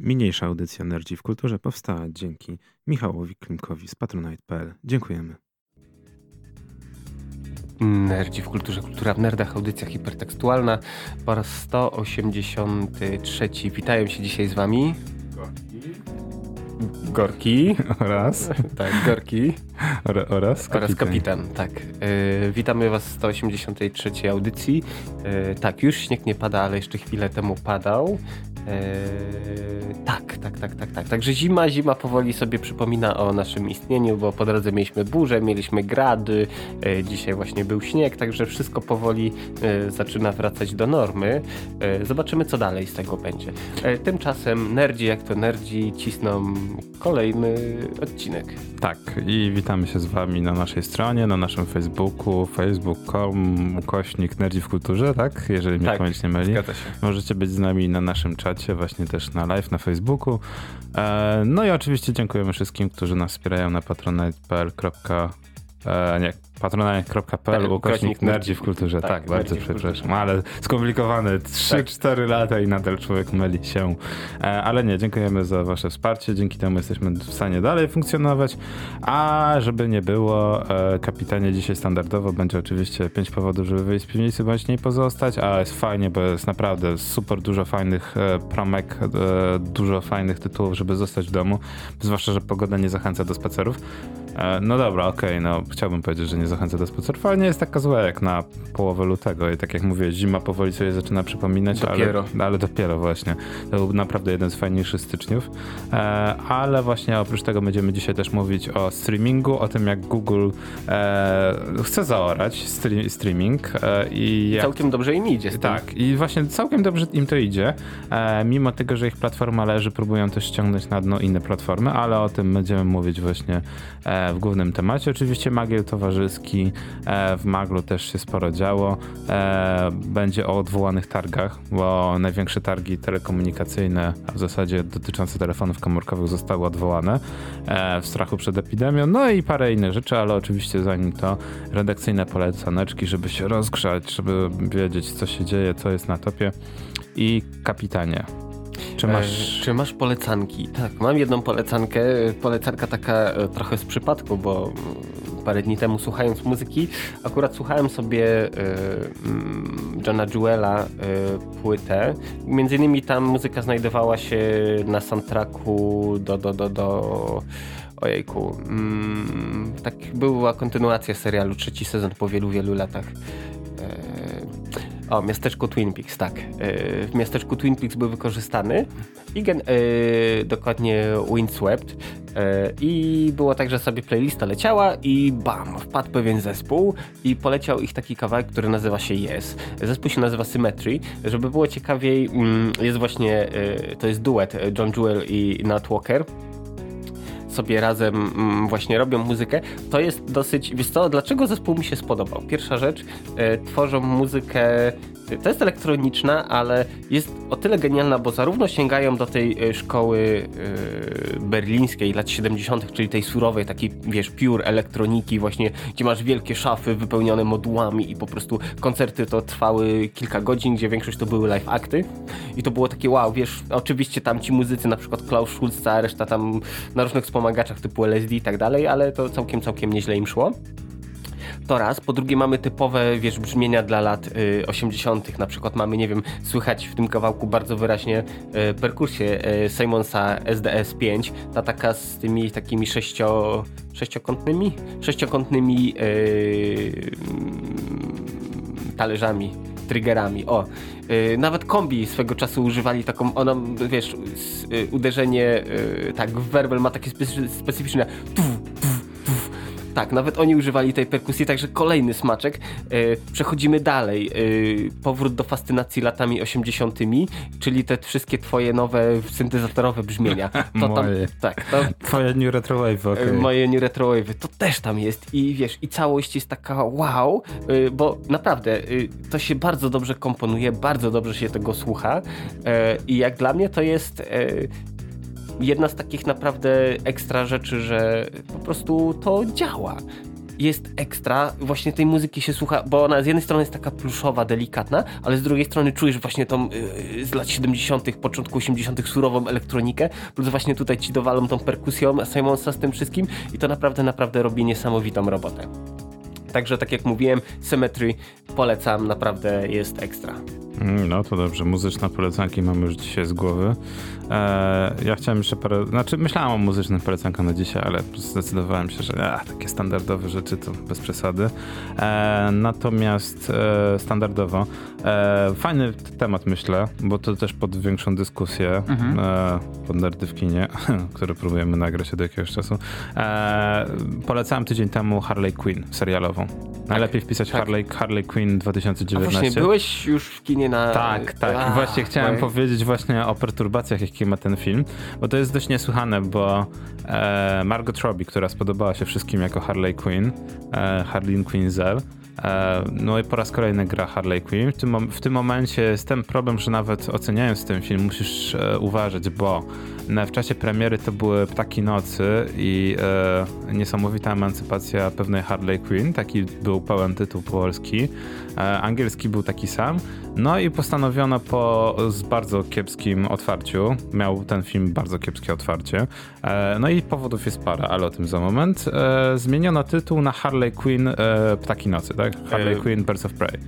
Mniejsza audycja Nerdzi w Kulturze powstała dzięki Michałowi Klimkowi z patronite.pl. Dziękujemy. Nerdzi w kulturze, kultura w nerdach, audycja hipertekstualna po raz 183. Witają się dzisiaj z wami Gorki. Oraz? tak, Gorki. Ora, oraz kapitan. Oraz kapitan, tak. Yy, witamy was w 183 audycji. Yy, tak, już śnieg nie pada, ale jeszcze chwilę temu padał. Eee, tak, tak, tak, tak, tak. Także zima, zima powoli sobie przypomina o naszym istnieniu, bo po drodze mieliśmy burze, mieliśmy grady, e, dzisiaj właśnie był śnieg, także wszystko powoli e, zaczyna wracać do normy. E, zobaczymy, co dalej z tego będzie. E, tymczasem nerdzi, jak to nerdzi, cisną kolejny odcinek. Tak, i witamy się z wami na naszej stronie, na naszym Facebooku, facebook.com, ukośnik nerdzi w kulturze, tak? Jeżeli mnie tak, pamięć nie myli. Możecie być z nami na naszym czacie czacie, właśnie też na live na Facebooku. E, no i oczywiście dziękujemy wszystkim, którzy nas wspierają na patronite.pl. E, nie, patronite.pl tak, ukośnik nerdzi w kulturze. Tak, tak bardzo przepraszam, ale skomplikowane 3-4 tak. lata i nadal człowiek myli się. E, ale nie, dziękujemy za wasze wsparcie, dzięki temu jesteśmy w stanie dalej funkcjonować. A żeby nie było, e, kapitanie dzisiaj standardowo będzie oczywiście 5 powodów, żeby wyjść z piwnicy bądź nie pozostać, a jest fajnie, bo jest naprawdę super dużo fajnych e, promek, dużo fajnych tytułów, żeby zostać w domu, zwłaszcza, że pogoda nie zachęca do spacerów. No dobra, okej, okay, no chciałbym powiedzieć, że nie zachęca do spacerów, ale nie jest taka zła jak na połowę lutego i tak jak mówię, zima powoli sobie zaczyna przypominać, dopiero. Ale, ale dopiero właśnie. To był naprawdę jeden z fajniejszych styczniów, e, ale właśnie oprócz tego będziemy dzisiaj też mówić o streamingu, o tym jak Google e, chce zaorać streaming e, i jak... całkiem dobrze im idzie. Tak, i właśnie całkiem dobrze im to idzie, e, mimo tego, że ich platforma leży, próbują też ściągnąć na dno inne platformy, ale o tym będziemy mówić właśnie e, w głównym temacie. Oczywiście magiel towarzyski, e, w Maglu też się sporo działo. E, będzie o odwołanych targach, bo największe targi telekomunikacyjne, a w zasadzie dotyczące telefonów komórkowych zostały odwołane e, w strachu przed epidemią. No i parę innych rzeczy, ale oczywiście zanim to redakcyjne polecaneczki, żeby się rozgrzać, żeby wiedzieć co się dzieje, co jest na topie. I kapitanie, czy masz... E, czy masz polecanki? Tak, mam jedną polecankę. Polecanka taka e, trochę z przypadku, bo mm, parę dni temu słuchając muzyki, akurat słuchałem sobie mm, Johna Jewela płytę. Między innymi tam muzyka znajdowała się na soundtracku do, do, do, do ojejku, mm, tak była kontynuacja serialu, trzeci sezon po wielu, wielu latach. O, miasteczko Twin Peaks, tak. E, w miasteczku Twin Peaks był wykorzystany i gen, yy, dokładnie Windswept yy, i było tak, że sobie playlista leciała i bam, wpadł pewien zespół i poleciał ich taki kawałek, który nazywa się Yes. Zespół się nazywa Symmetry. Żeby było ciekawiej, yy, jest właśnie, to jest duet John Jewel i Nat Walker sobie razem mm, właśnie robią muzykę, to jest dosyć, wiesz co, dlaczego zespół mi się spodobał? Pierwsza rzecz, e, tworzą muzykę to jest elektroniczna, ale jest o tyle genialna, bo zarówno sięgają do tej e, szkoły yy, berlińskiej lat 70., czyli tej surowej, takiej, wiesz, pure elektroniki, właśnie, gdzie masz wielkie szafy wypełnione modułami i po prostu koncerty to trwały kilka godzin, gdzie większość to były live akty. I to było takie wow, wiesz, oczywiście tam ci muzycy, na przykład Klaus Schulz, reszta tam na różnych wspomagaczach typu LSD i tak dalej, ale to całkiem, całkiem nieźle im szło. To raz. Po drugie mamy typowe, wiesz, brzmienia dla lat y, 80. Na przykład mamy, nie wiem, słychać w tym kawałku bardzo wyraźnie y, perkusję y, Simonsa SDS-5. Ta taka z tymi takimi sześcio, sześciokątnymi, sześciokątnymi y, talerzami triggerami. O, yy, nawet kombi swego czasu używali taką, ona, wiesz, yy, uderzenie, yy, tak, werbel ma takie specyficzne tuf, tuf, tak, nawet oni używali tej perkusji, także kolejny smaczek. E, przechodzimy dalej. E, powrót do fascynacji latami 80., czyli te wszystkie twoje nowe syntezatorowe brzmienia. To tam, tak, to, Twoje new retro wave, e, okay. Moje new retro wave, to też tam jest i wiesz, i całość jest taka wow, bo naprawdę to się bardzo dobrze komponuje, bardzo dobrze się tego słucha i jak dla mnie to jest jedna z takich naprawdę ekstra rzeczy, że po prostu to działa. jest ekstra. Właśnie tej muzyki się słucha, bo ona z jednej strony jest taka pluszowa, delikatna, ale z drugiej strony czujesz właśnie tą yy, z lat 70., początku 80. surową elektronikę, plus właśnie tutaj ci dowalą tą perkusją Simonsa z tym wszystkim i to naprawdę, naprawdę robi niesamowitą robotę. Także tak jak mówiłem, Symmetry polecam, naprawdę jest ekstra. Mm, no to dobrze, muzyczne polecanki mamy już dzisiaj z głowy. E, ja chciałem jeszcze parę, znaczy myślałem o muzycznych polecankach na dzisiaj, ale zdecydowałem się, że a, takie standardowe rzeczy to bez przesady. E, natomiast e, standardowo e, fajny temat myślę, bo to też pod większą dyskusję, mhm. E, pod nerdy w kinie, które próbujemy nagrać od jakiegoś czasu. E, polecałem tydzień temu Harley Quinn serialową. Najlepiej wpisać tak. Harley, Harley Quinn 2019. A właśnie, byłeś już w kinie na... Tak, tak. A, właśnie chciałem powiedzieć właśnie o perturbacjach, jakie ma ten film, bo to jest dość niesłychane, bo e, Margot Robbie, która spodobała się wszystkim jako Harley Quinn, e, Harley Quinn Zell, e, no i po raz kolejny gra Harley Quinn. W tym, w tym momencie jest ten problem, że nawet oceniając ten film musisz e, uważać, bo w czasie premiery to były Ptaki Nocy i e, niesamowita emancypacja pewnej Harley Quinn. Taki był pełen tytuł polski. E, angielski był taki sam. No i postanowiono po z bardzo kiepskim otwarciu, miał ten film bardzo kiepskie otwarcie. E, no i powodów jest parę, ale o tym za moment. E, zmieniono tytuł na Harley Quinn e, Ptaki Nocy, tak? Harley Quinn Birds of Prey.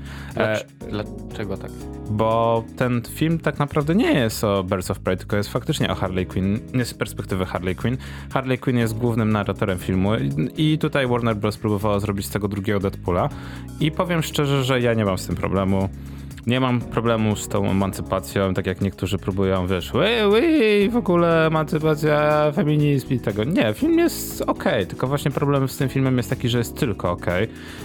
Dlaczego tak? Bo ten film tak naprawdę nie jest o Birds of Prey, tylko jest faktycznie o Harley Quinn, nie z perspektywy Harley Quinn. Harley Quinn jest głównym narratorem filmu i tutaj Warner Bros. próbowało zrobić z tego drugiego Deadpoola i powiem szczerze, że ja nie mam z tym problemu nie mam problemu z tą emancypacją, tak jak niektórzy próbują, wiesz, wy, wy, w ogóle emancypacja, feminizm i tego. Nie, film jest ok, tylko właśnie problem z tym filmem jest taki, że jest tylko ok.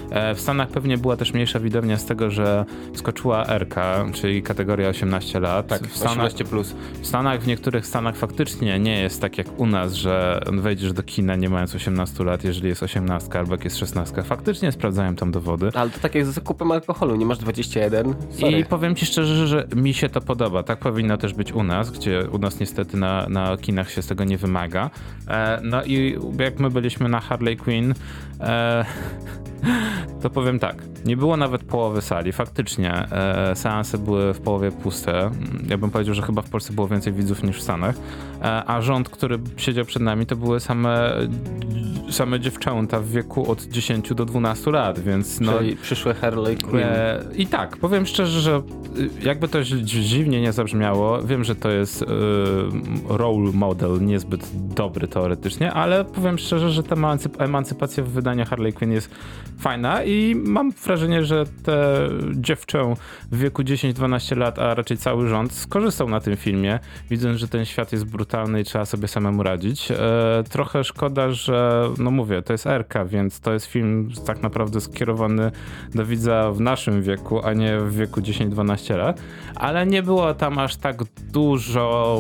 E, w Stanach pewnie była też mniejsza widownia z tego, że skoczyła RK, czyli kategoria 18 lat. Tak, w Stanach, 18 plus. W Stanach, w niektórych Stanach faktycznie nie jest tak jak u nas, że wejdziesz do kina nie mając 18 lat, jeżeli jest 18 albo jak jest 16. Faktycznie sprawdzają tam dowody. Ale to tak jak z zakupem alkoholu, nie masz 21. I powiem ci szczerze, że mi się to podoba. Tak powinno też być u nas, gdzie u nas niestety na, na kinach się z tego nie wymaga. E, no i jak my byliśmy na Harley Quinn, e, to powiem tak. Nie było nawet połowy sali. Faktycznie e, seanse były w połowie puste. Ja bym powiedział, że chyba w Polsce było więcej widzów niż w Stanach. E, a rząd, który siedział przed nami, to były same, same dziewczęta w wieku od 10 do 12 lat, więc no... Czyli przyszłe Harley Quinn. E, I tak, powiem szczerze, że y, jakby to dziwnie nie zabrzmiało, wiem, że to jest y, role model niezbyt dobry teoretycznie, ale powiem szczerze, że ta emancypacja w wydaniu Harley Quinn jest fajna i mam wrażenie, że te dziewczę w wieku 10-12 lat, a raczej cały rząd skorzystał na tym filmie, widząc, że ten świat jest brutalny i trzeba sobie samemu radzić. E, trochę szkoda, że no mówię, to jest Erka, więc to jest film tak naprawdę skierowany do widza w naszym wieku, a nie w wieku 10-12 lat, ale nie było tam aż tak dużo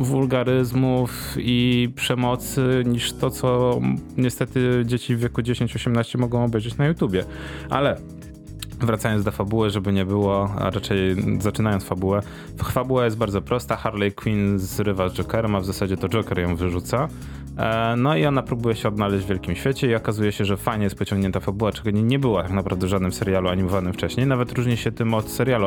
wulgaryzmów i przemocy niż to, co niestety dzieci wieku 10-18 mogą obejrzeć na YouTubie. Ale Wracając do fabuły, żeby nie było, a raczej zaczynając fabułę. Fabuła jest bardzo prosta. Harley Quinn zrywa z Jokerem, a w zasadzie to Joker ją wyrzuca. E, no i ona próbuje się odnaleźć w wielkim świecie i okazuje się, że fajnie jest pociągnięta fabuła, czego nie, nie było tak naprawdę w żadnym serialu animowanym wcześniej. Nawet różni się tym od serialu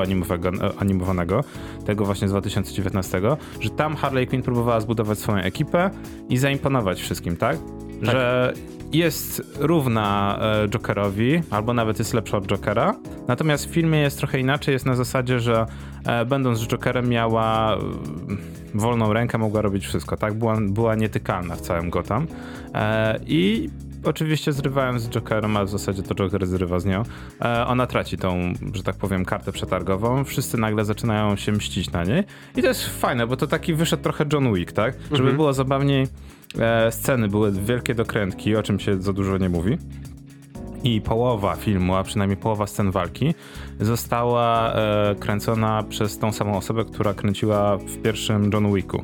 animowanego, tego właśnie z 2019, że tam Harley Quinn próbowała zbudować swoją ekipę i zaimponować wszystkim, tak? Tak. Że jest równa e, Jokerowi, albo nawet jest lepsza od Jokera. Natomiast w filmie jest trochę inaczej, jest na zasadzie, że e, będąc Jokerem miała e, wolną rękę, mogła robić wszystko, tak? Była, była nietykalna w całym Gotham. I oczywiście zrywając z Jokerem, a w zasadzie to Joker zrywa z nią, ona traci tą, że tak powiem, kartę przetargową. Wszyscy nagle zaczynają się mścić na niej. I to jest fajne, bo to taki wyszedł trochę John Wick, tak? Żeby mhm. było zabawniej e, sceny były wielkie dokrętki, o czym się za dużo nie mówi. I połowa filmu, a przynajmniej połowa scen walki, została e, kręcona przez tą samą osobę, która kręciła w pierwszym John Wicku.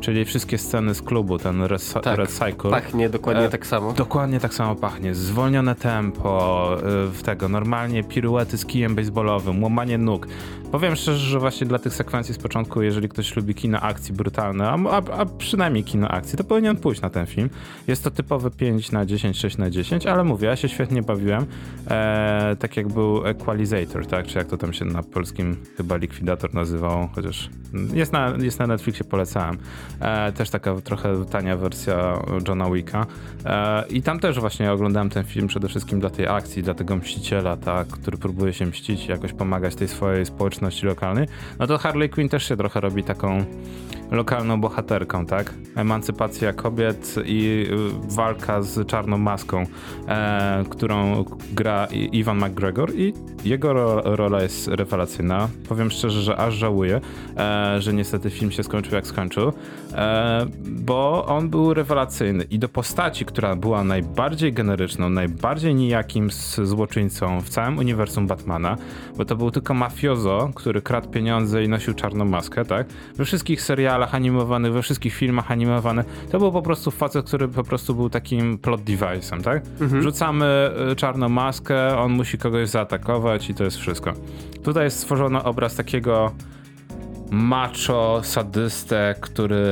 Czyli wszystkie sceny z klubu, ten res tak, Red Cycle. Pachnie dokładnie e, tak samo. Dokładnie tak samo pachnie. Zwolnione tempo, e, w tego, normalnie piruety z kijem baseballowym, łamanie nóg. Powiem szczerze, że właśnie dla tych sekwencji z początku, jeżeli ktoś lubi kino akcji brutalne, a, a, a przynajmniej kino akcji, to powinien pójść na ten film. Jest to typowy 5 na 10, 6 na 10, ale mówię, ja się świetnie bawiłem. E, tak jak był Equalizator, tak? Czy jak to tam się na polskim chyba likwidator nazywał, chociaż jest na, jest na Netflixie, polecałem. E, też taka trochę tania wersja Johna Wicka. E, I tam też właśnie oglądałem ten film przede wszystkim dla tej akcji, dla tego mściciela, tak, który próbuje się mścić jakoś pomagać tej swojej społeczności lokalnej. No to Harley Quinn też się trochę robi taką lokalną bohaterką, tak? Emancypacja kobiet i y, walka z czarną maską, e, którą gra Ivan McGregor i jego ro rola jest rewelacyjna. Powiem szczerze, że aż żałuję, e, że niestety film się skończył jak skończył, e, bo on był rewelacyjny i do postaci, która była najbardziej generyczną, najbardziej nijakim złoczyńcą w całym uniwersum Batmana, bo to był tylko mafiozo, który kradł pieniądze i nosił czarną maskę, tak? We wszystkich serialach animowanych, we wszystkich filmach animowanych, to był po prostu facet, który po prostu był takim plot device'em, tak? Mhm. Rzucamy y, czarną maskę, on musi kogoś zaatakować i to jest wszystko. Tutaj jest stworzony obraz takiego macho, sadystę, który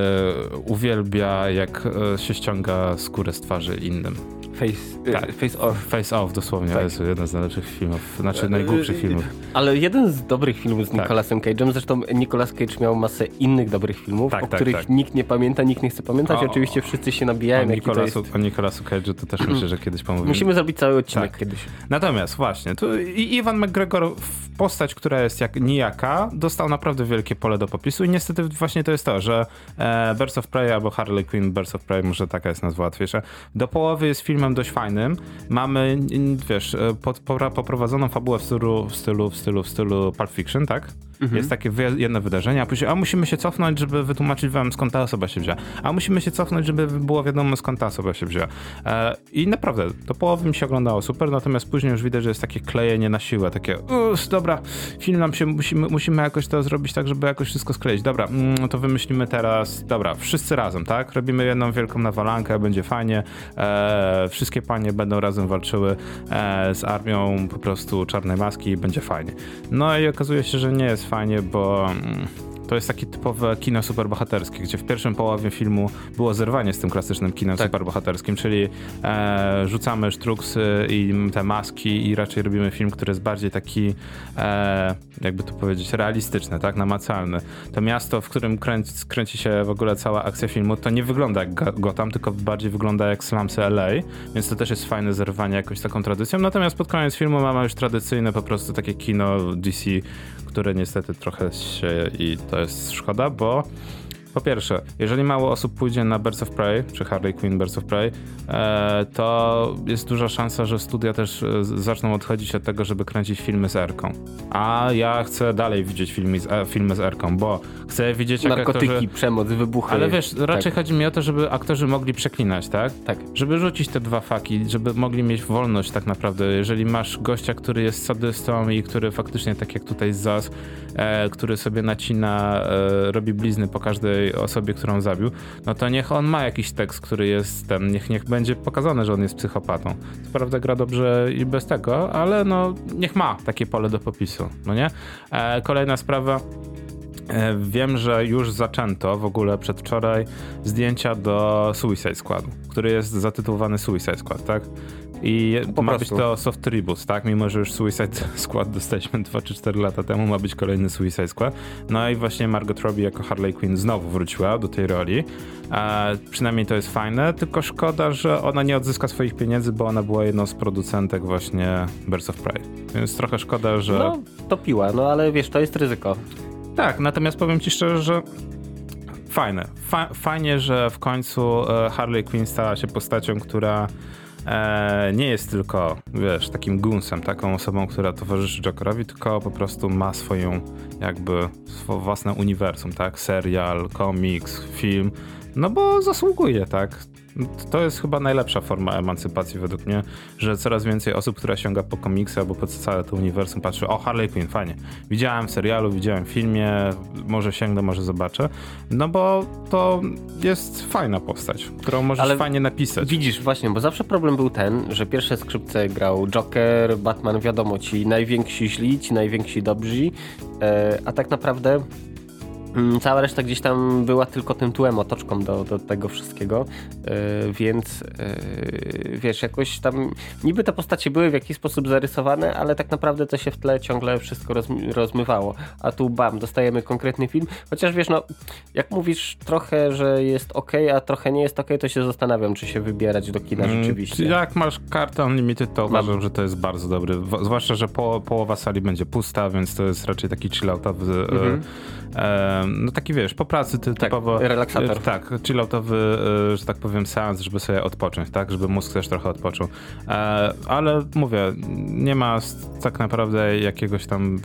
uwielbia jak e, się ściąga skórę z twarzy innym. Face, tak. face Off. Face Off, dosłownie. Tak. Jest jeden z najlepszych filmów, znaczy najgłupszych filmów. Ale jeden z dobrych filmów z tak. Nicolasem Cage'em, zresztą Nicolas Cage miał masę innych dobrych filmów, tak, o tak, których tak. nikt nie pamięta, nikt nie chce pamiętać. O, Oczywiście wszyscy się nabijają. O Nicolasu, jest... o Nicolasu Cage'u to też myślę, że kiedyś pomówimy. Musimy zrobić cały odcinek tak. kiedyś. Natomiast właśnie, tu Iwan McGregor, postać, która jest jak nijaka, dostał naprawdę wielkie pole do popisu i niestety właśnie to jest to, że e, Birds of Prey albo Harley Quinn Birds of Prey, może taka jest nazwa łatwiejsza, do połowy jest dość fajnym, mamy, wiesz, e, pod, poprowadzoną fabułę w stylu, w stylu, w stylu, w stylu Pulp Fiction, tak? Mhm. Jest takie jedno wydarzenie, a później, a musimy się cofnąć, żeby wytłumaczyć wam skąd ta osoba się wzięła. A musimy się cofnąć, żeby było wiadomo skąd ta osoba się wzięła. E, I naprawdę, do połowy mi się oglądało super, natomiast później już widać, że jest takie klejenie na siłę, takie dobra, film nam się, musimy, musimy jakoś to zrobić tak, żeby jakoś wszystko skleić. Dobra, mm, to wymyślimy teraz, dobra, wszyscy razem, tak? Robimy jedną wielką nawalankę, będzie fajnie, e, wszystkie panie będą razem walczyły e, z armią po prostu czarnej maski i będzie fajnie. No i okazuje się, że nie jest fajnie, bo mm, to jest takie typowe kino superbohaterskie, gdzie w pierwszym połowie filmu było zerwanie z tym klasycznym kinem tak. superbohaterskim, czyli e, rzucamy sztruksy i te maski i raczej robimy film, który jest bardziej taki, e, jakby to powiedzieć, realistyczny, tak, namacalny. To miasto, w którym kręci, kręci się w ogóle cała akcja filmu, to nie wygląda jak Gotham, tylko bardziej wygląda jak slumsy LA, więc to też jest fajne zerwanie jakąś taką tradycją. Natomiast pod koniec filmu mamy już tradycyjne po prostu takie kino DC, które niestety trochę się i to jest szkoda, bo po pierwsze, jeżeli mało osób pójdzie na Birds of Prey, czy Harley Quinn Birds of Prey, e, to jest duża szansa, że studia też e, zaczną odchodzić od tego, żeby kręcić filmy z Erką. A ja chcę dalej widzieć filmy z, e, filmy z Erką, bo chcę widzieć jak Narkotyki, aktorzy... przemoc, wybuchy. Ale wiesz, raczej tak. chodzi mi o to, żeby aktorzy mogli przeklinać, tak? Tak. Żeby rzucić te dwa faki, żeby mogli mieć wolność tak naprawdę. Jeżeli masz gościa, który jest sadystą i który faktycznie, tak jak tutaj Zaz, e, który sobie nacina, e, robi blizny po każdej osobie, którą zabił, no to niech on ma jakiś tekst, który jest ten, niech, niech będzie pokazane, że on jest psychopatą. Co prawda gra dobrze i bez tego, ale no niech ma takie pole do popisu, no nie? E, kolejna sprawa. E, wiem, że już zaczęto w ogóle przedwczoraj zdjęcia do Suicide Squad, który jest zatytułowany Suicide Squad, tak? I po ma prostu. być to soft reboot, tak? Mimo, że już Suicide Squad dostaliśmy 2 czy 4 lata temu, ma być kolejny Suicide Squad. No i właśnie Margot Robbie jako Harley Quinn znowu wróciła do tej roli. Przynajmniej to jest fajne, tylko szkoda, że ona nie odzyska swoich pieniędzy, bo ona była jedną z producentek właśnie Birds of Prey. Więc trochę szkoda, że... No, topiła, no ale wiesz, to jest ryzyko. Tak, natomiast powiem ci szczerze, że fajne. Fa fajnie, że w końcu e, Harley Quinn stała się postacią, która e, nie jest tylko, wiesz, takim gunsem, taką osobą, która towarzyszy Jokerowi, tylko po prostu ma swoją jakby swoje własne uniwersum, tak? Serial, komiks, film No bo zasługuje, tak? To jest chyba najlepsza forma emancypacji według mnie, że coraz więcej osób, która sięga po komiksy albo po całe to uniwersum patrzy, o Harley Quinn, fajnie. Widziałem w serialu, widziałem w filmie, może sięgnę, może zobaczę. No bo to jest fajna postać, którą możesz Ale fajnie napisać. Widzisz, właśnie, bo zawsze problem był ten, że pierwsze skrzypce grał Joker, Batman, wiadomo, ci najwięksi źli, ci najwięksi dobrzy, e, a tak naprawdę cała reszta gdzieś tam była tylko tym tłem, otoczką do, do tego wszystkiego, yy, więc yy, wiesz, jakoś tam niby te postacie były w jakiś sposób zarysowane, ale tak naprawdę to się w tle ciągle wszystko rozmywało. A tu bam, dostajemy konkretny film, chociaż wiesz, no jak mówisz trochę, że jest ok, a trochę nie jest ok, to się zastanawiam, czy się wybierać do kina mm, rzeczywiście. Jak masz kartę Unlimited, to uważam, Mam. że to jest bardzo dobry, zwłaszcza, że po, połowa sali będzie pusta, więc to jest raczej taki chilloutowy mhm. e, no taki wiesz, po pracy ty, tak, typowo... relaksator. Tak, chilloutowy, e, że tak powiem, seans, żeby sobie odpocząć, tak, żeby mózg też trochę odpoczął. E, ale mówię, nie ma tak naprawdę jakiegoś tam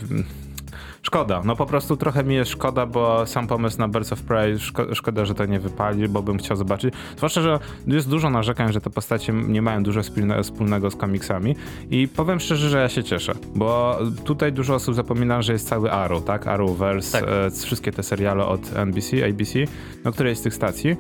Szkoda, no po prostu trochę mi jest szkoda, bo sam pomysł na Birds of Prey, szko szkoda, że to nie wypali, bo bym chciał zobaczyć. Zwłaszcza, że jest dużo narzekań, że te postacie nie mają dużo wspólnego z komiksami i powiem szczerze, że ja się cieszę, bo tutaj dużo osób zapomina, że jest cały Arrow, tak? Arrowverse, tak. E, wszystkie te seriale od NBC, ABC, no której z tych stacji.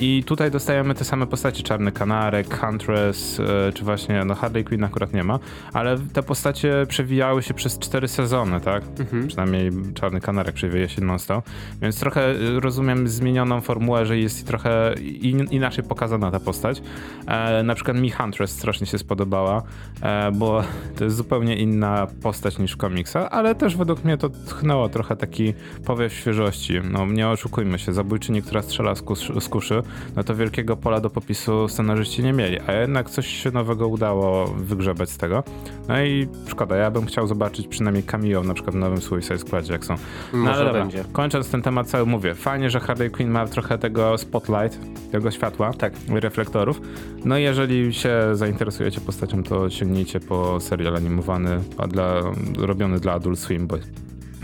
I tutaj dostajemy te same postacie, Czarny Kanarek, Huntress, e, czy właśnie, no Harley Quinn akurat nie ma, ale te postacie przewijały się przez cztery sezony, tak? Mhm. Przynajmniej Czarny Kanarek przewija się non-stop, więc trochę e, rozumiem zmienioną formułę, że jest trochę in, inaczej pokazana ta postać. E, na przykład mi Huntress strasznie się spodobała, e, bo to jest zupełnie inna postać niż w komiksach, ale też według mnie to tchnęło trochę taki powiew świeżości. No nie oszukujmy się, zabójczyni, która strzela z, kus, z kuszy no to wielkiego pola do popisu scenarzyści nie mieli, a jednak coś się nowego udało wygrzebać z tego. No i szkoda, ja bym chciał zobaczyć przynajmniej cameo na przykład w nowym Suicide Squadzie, jak są. No Może ale dobra, będzie. kończąc ten temat cały mówię, fajnie, że Harley Quinn ma trochę tego spotlight, tego światła, tak. reflektorów. No i jeżeli się zainteresujecie postacią, to sięgnijcie po serial animowany, dla, robiony dla Adult Swim, bo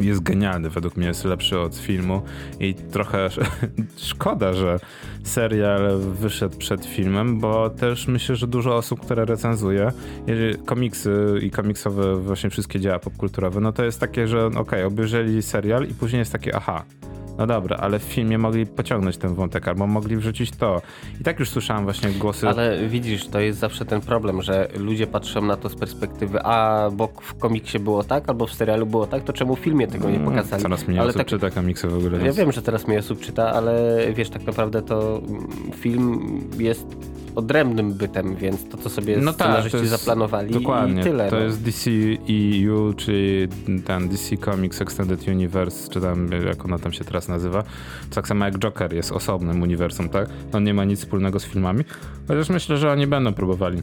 jest genialny, według mnie jest lepszy od filmu i trochę szkoda, że serial wyszedł przed filmem, bo też myślę, że dużo osób, które recenzuje komiksy i komiksowe właśnie wszystkie dzieła popkulturowe, no to jest takie, że okej, okay, obejrzeli serial i później jest takie aha, no dobra, ale w filmie mogli pociągnąć ten wątek, albo mogli wrzucić to. I tak już słyszałem właśnie głosy. Ale widzisz, to jest zawsze ten problem, że ludzie patrzą na to z perspektywy, a bo w komiksie było tak, albo w serialu było tak, to czemu w filmie tego nie mm, pokazali? Coraz mniej ale osób tak, czyta komiksy w ogóle. Ja wiem, że teraz mniej osób czyta, ale wiesz, tak naprawdę to film jest odrębnym bytem, więc to, co sobie no tak, jest, zaplanowali dokładnie, i tyle. To no. jest DC EU, czyli ten DC Comics Extended Universe, czy tam, jak ona tam się teraz nazywa. Tak samo jak Joker jest osobnym uniwersum, tak? On nie ma nic wspólnego z filmami, chociaż myślę, że oni będą próbowali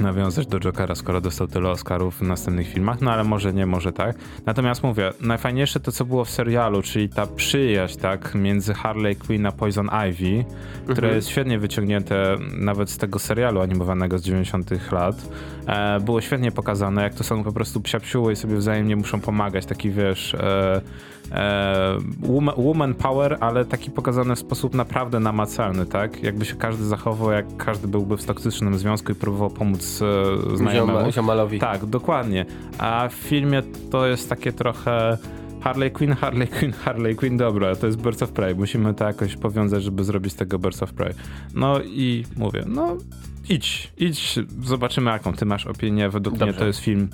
nawiązać do Jokera, skoro dostał tyle Oscarów w następnych filmach, no ale może nie, może tak. Natomiast mówię, najfajniejsze to, co było w serialu, czyli ta przyjaźń, tak, między Harley Quinn a Poison Ivy, które mhm. jest świetnie wyciągnięte nawet z tego serialu animowanego z 90 lat. E, było świetnie pokazane, jak to są po prostu psiapsiuły i sobie wzajemnie muszą pomagać, taki wiesz... E, e, woman power, ale taki pokazany w sposób naprawdę namacalny, tak? Jakby się każdy zachował, jak każdy byłby w toksycznym związku i próbował pomóc znajomemu. Ziomalowi. Tak, dokładnie. A w filmie to jest takie trochę Harley Quinn, Harley Quinn, Harley Quinn, dobra, to jest Birds of Prey. Musimy to jakoś powiązać, żeby zrobić z tego Birds of Prey. No i mówię, no idź, idź, zobaczymy jaką ty masz opinię. Według Dobrze. mnie to jest film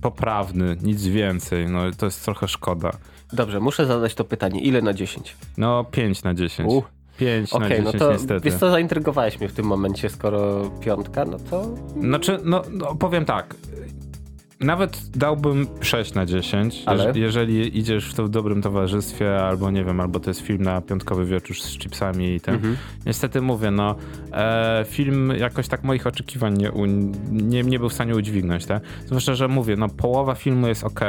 poprawny, nic więcej. No to jest trochę szkoda. Dobrze, muszę zadać to pytanie. Ile na 10? No 5 na 10. Uh. 5 okay, na 10 no to, niestety. Wiesz co, zaintrygowałeś mnie w tym momencie, skoro piątka, no to... Znaczy, no, no powiem tak, nawet dałbym 6 na 10, Ale? jeżeli idziesz w to w dobrym towarzystwie, albo nie wiem, albo to jest film na piątkowy wieczór z chipsami i ten. Mhm. Niestety mówię, no e, film jakoś tak moich oczekiwań nie, nie, nie, był w stanie udźwignąć, tak? Zwłaszcza, że mówię, no połowa filmu jest ok,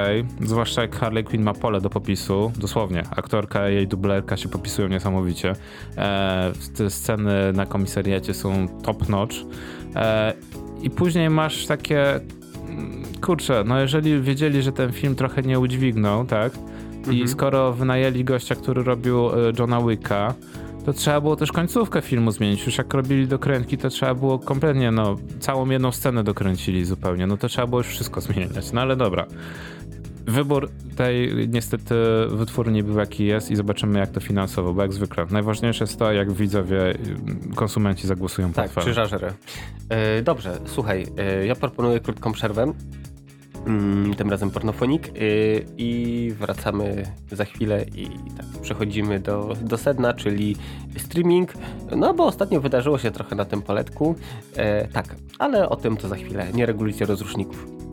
zwłaszcza jak Harley Quinn ma pole do popisu, dosłownie, aktorka i jej dublerka się popisują niesamowicie. E, te sceny na komisariacie są top notch. E, I później masz takie kurczę, no jeżeli wiedzieli, że ten film trochę nie udźwignął, tak? Mhm. I skoro wynajęli gościa, który robił e, Johna Wicka, to trzeba było też końcówkę filmu zmienić. Już jak robili dokrętki, to trzeba było kompletnie, no, całą jedną scenę dokręcili zupełnie. No to trzeba było już wszystko zmieniać. No ale dobra. Wybór tej niestety wytwórni był jaki jest i zobaczymy jak to finansowo, bo jak zwykle. Najważniejsze jest to, jak widzowie, konsumenci zagłosują tak, pod Tak, Yy, dobrze, słuchaj, yy, ja proponuję krótką przerwę. Yy, tym razem pornofonik yy, i wracamy za chwilę i tak przechodzimy do, do sedna, czyli streaming. No bo ostatnio wydarzyło się trochę na tym poletku. Yy, tak, ale o tym to za chwilę. Nie regulujcie rozruszników.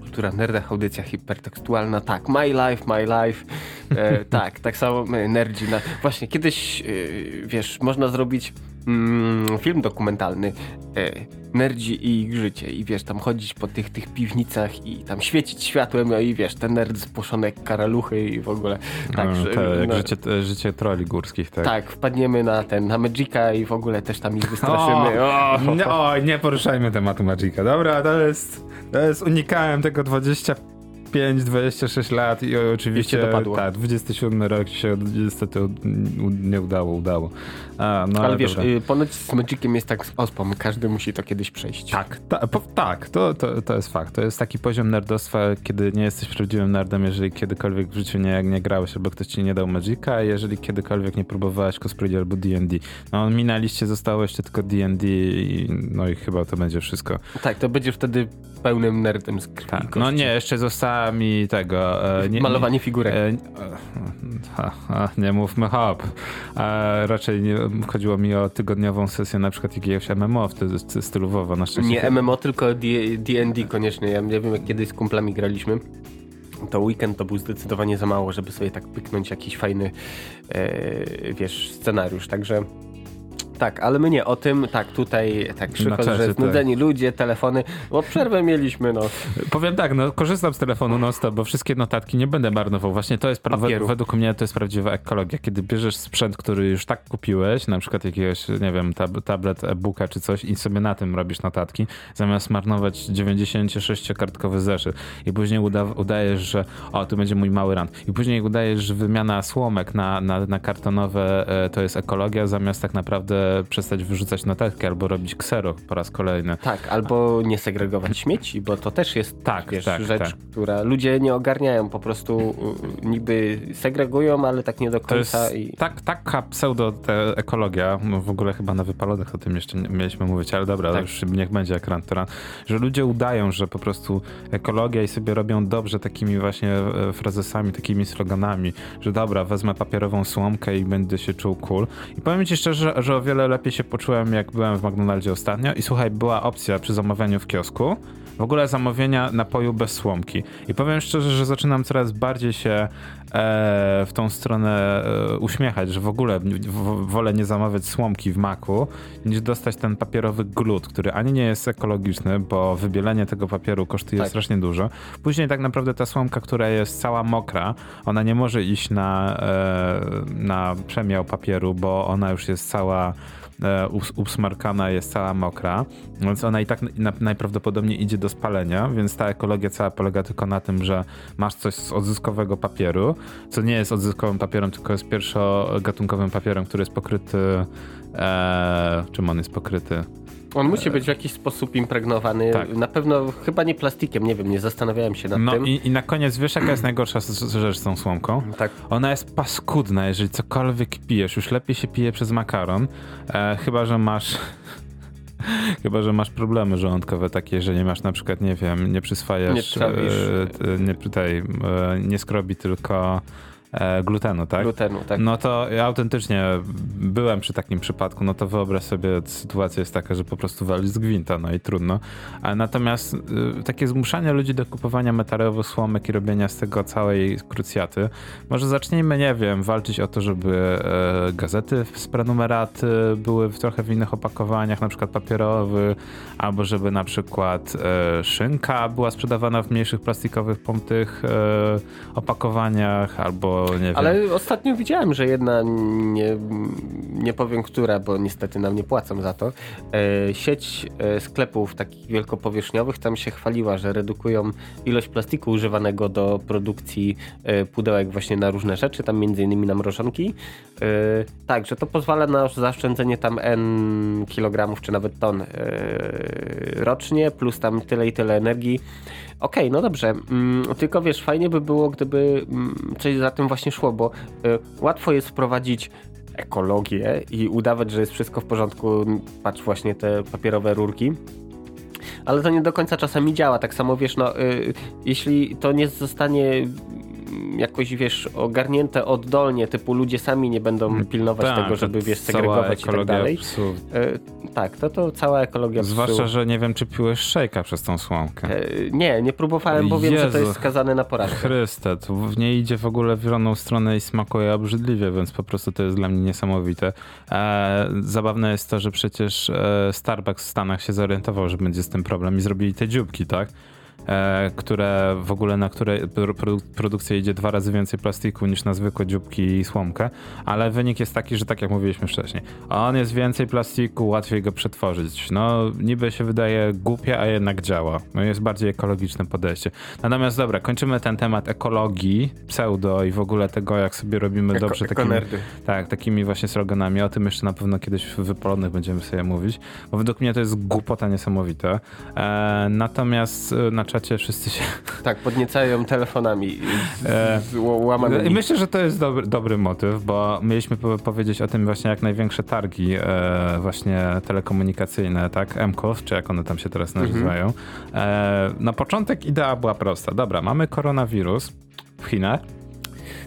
Kultura nerdach, audycja hipertekstualna, tak, my life, my life, e, tak, tak samo nerdzi. Na... Właśnie, kiedyś, e, wiesz, można zrobić mm, film dokumentalny e, Nerdzi i ich życie i wiesz, tam chodzić po tych, tych piwnicach i tam świecić światłem no i wiesz, ten nerd spłoszony jak karaluchy i w ogóle. Tak, to, jak no, życie, życie troli górskich, tak. Tak, wpadniemy na ten, na Magica i w ogóle też tam ich wystraszymy. O, o, nie, o, nie poruszajmy tematu Magica. Dobra, to jest, to jest unikałem tego 20 25, 26 lat i oczywiście tak, 27 rok się niestety nie udało, udało. A, no, ale, ale wiesz, y, ponoć z Magiciem jest tak z ospą, każdy musi to kiedyś przejść. Tak, ta, po, tak, to, to, to jest fakt. To jest taki poziom nerdostwa, kiedy nie jesteś prawdziwym nerdem, jeżeli kiedykolwiek w życiu nie, nie grałeś albo ktoś ci nie dał Magica, a jeżeli kiedykolwiek nie próbowałeś cosplay albo D&D. No mi na liście zostało jeszcze tylko D&D no i chyba to będzie wszystko. Tak, to będzie wtedy pełnym nerdem z krwi tak. No nie, jeszcze została mi tego... E, nie, Malowanie figurek. E, e, nie mówmy hop. E, raczej nie, chodziło mi o tygodniową sesję na przykład jakiegoś MMO wtedy stylu WoWa. Na szczęście nie MMO, tylko D&D koniecznie. Ja nie wiem, jak kiedyś z kumplami graliśmy to weekend to był zdecydowanie za mało, żeby sobie tak pyknąć jakiś fajny, e, wiesz, scenariusz. Także tak, ale my nie o tym, tak, tutaj tak krzyko, że znudzeni tak. ludzie, telefony, bo przerwę mieliśmy, no. Powiem tak, no korzystam z telefonu non stop, bo wszystkie notatki nie będę marnował. Właśnie to jest, pra- według mnie to jest prawdziwa ekologia, kiedy bierzesz sprzęt, który już tak kupiłeś, na przykład jakiegoś, nie wiem, tab- tablet, e-booka czy coś i sobie na tym robisz notatki, zamiast marnować 96-kartkowy zeszyt i później uda- udajesz, że o, tu będzie mój mały rant i później udajesz, że wymiana słomek na, na, na kartonowe e, to jest ekologia, zamiast tak naprawdę przestać wyrzucać notatki albo robić ksero po raz kolejny. Tak, albo nie segregować śmieci, bo to też jest tak, wiesz, tak, rzecz, tak. która ludzie nie ogarniają, po prostu y, niby segregują, ale tak nie do końca. I... Tak, taka pseudo ekologia, w ogóle chyba na wypalonych o tym jeszcze mieliśmy mówić, ale dobra, tak. już niech będzie ekran, że ludzie udają, że po prostu ekologia i sobie robią dobrze takimi właśnie e, frazesami, takimi sloganami, że dobra, wezmę papierową słomkę i będę się czuł cool. I powiem ci szczerze, że o wiele wiele lepiej się poczułem, jak byłem w McDonaldzie ostatnio. I słuchaj, była opcja przy zamawianiu w kiosku w ogóle zamówienia napoju bez słomki. I powiem szczerze, że zaczynam coraz bardziej się e, w tą stronę e, uśmiechać, że w ogóle w, wolę nie zamawiać słomki w maku, niż dostać ten papierowy glut, który ani nie jest ekologiczny, bo wybielenie tego papieru kosztuje tak. strasznie dużo. Później tak naprawdę ta słomka, która jest cała mokra, ona nie może iść na, e, na przemiał papieru, bo ona już jest cała usmarkana, jest cała mokra, więc ona i tak najprawdopodobniej idzie do spalenia, więc ta ekologia cała polega tylko na tym, że masz coś z odzyskowego papieru, co nie jest odzyskowym papierem, tylko jest pierwszogatunkowym papierem, który jest pokryty. E, czym on jest pokryty? On musi być w jakiś sposób impregnowany. Tak. Na pewno chyba nie plastikiem, nie wiem, nie zastanawiałem się nad no tym. I, I na koniec wiesz, jaka jest najgorsza rzecz z tą słomką? Tak. Ona jest paskudna, jeżeli cokolwiek pijesz. Już lepiej się pije przez makaron, e, chyba że masz Chyba, że masz problemy żołądkowe takie, że nie masz na przykład, nie wiem, nie przyswajasz, nie, e, nie, tutaj, e, nie skrobi tylko E, glutenu, tak? Glutenu, tak. No to ja autentycznie byłem przy takim przypadku, no to wyobraź sobie, sytuacja jest taka, że po prostu wali z gwinta, no i trudno. Natomiast y, takie zmuszanie ludzi do kupowania metalowych słomek i robienia z tego całej krucjaty, może zacznijmy, nie wiem, walczyć o to, żeby e, gazety z prenumeraty były w trochę w innych opakowaniach, na przykład papierowy, albo żeby na przykład e, szynka była sprzedawana w mniejszych plastikowych pomtych e, opakowaniach, albo nie wiem. Ale ostatnio widziałem, że jedna, nie, nie powiem która, bo niestety nam nie płacą za to, e, sieć e, sklepów takich wielkopowierzchniowych tam się chwaliła, że redukują ilość plastiku używanego do produkcji e, pudełek właśnie na różne rzeczy, tam między innymi na mrożonki. Tak, że to pozwala na zaoszczędzenie tam n kilogramów, czy nawet ton rocznie, plus tam tyle i tyle energii. Okej, okay, no dobrze, mm, tylko wiesz, fajnie by było, gdyby mm, coś za tym właśnie szło, bo y, łatwo jest wprowadzić ekologię i udawać, że jest wszystko w porządku, patrz właśnie te papierowe rurki. Ale to nie do końca czasami działa. Tak samo wiesz, no, y, jeśli to nie zostanie jakoś, wiesz, ogarnięte oddolnie, typu ludzie sami nie będą mm, pilnować tak, tego, żeby, wiesz, segregować i tak dalej. Psów. E, tak, to to cała ekologia Zwłaszcza, psów. że nie wiem, czy piłeś szejka przez tą słomkę. E, nie, nie próbowałem, bo Jezu, wiem, że to jest skazane na porażkę. Chryste, to nie idzie w ogóle w żadną stronę i smakuje obrzydliwie, więc po prostu to jest dla mnie niesamowite. E, zabawne jest to, że przecież e, Starbucks w Stanach się zorientował, że będzie z tym problem i zrobili te dzióbki, tak? E, które w ogóle na które produkcja idzie dwa razy więcej plastiku niż na zwykłe dzióbki i słomkę, ale wynik jest taki, że tak jak mówiliśmy wcześniej, on jest więcej plastiku, łatwiej go przetworzyć. No niby się wydaje głupie, a jednak działa. No jest bardziej ekologiczne podejście. Natomiast dobra, kończymy ten temat ekologii, pseudo i w ogóle tego, jak sobie robimy Eko, dobrze takimi, tak, takimi właśnie sloganami. O tym jeszcze na pewno kiedyś w wyporodnych będziemy sobie mówić, bo według mnie to jest głupota niesamowita. E, natomiast na czacie wszyscy się... Tak, podniecają telefonami e, łamanymi. Myślę, że to jest dobry, dobry motyw, bo mieliśmy powiedzieć o tym właśnie jak największe targi e, właśnie telekomunikacyjne, tak? MCOS, czy jak one tam się teraz mhm. nazywają. E, na początek idea była prosta. Dobra, mamy koronawirus w Chinach,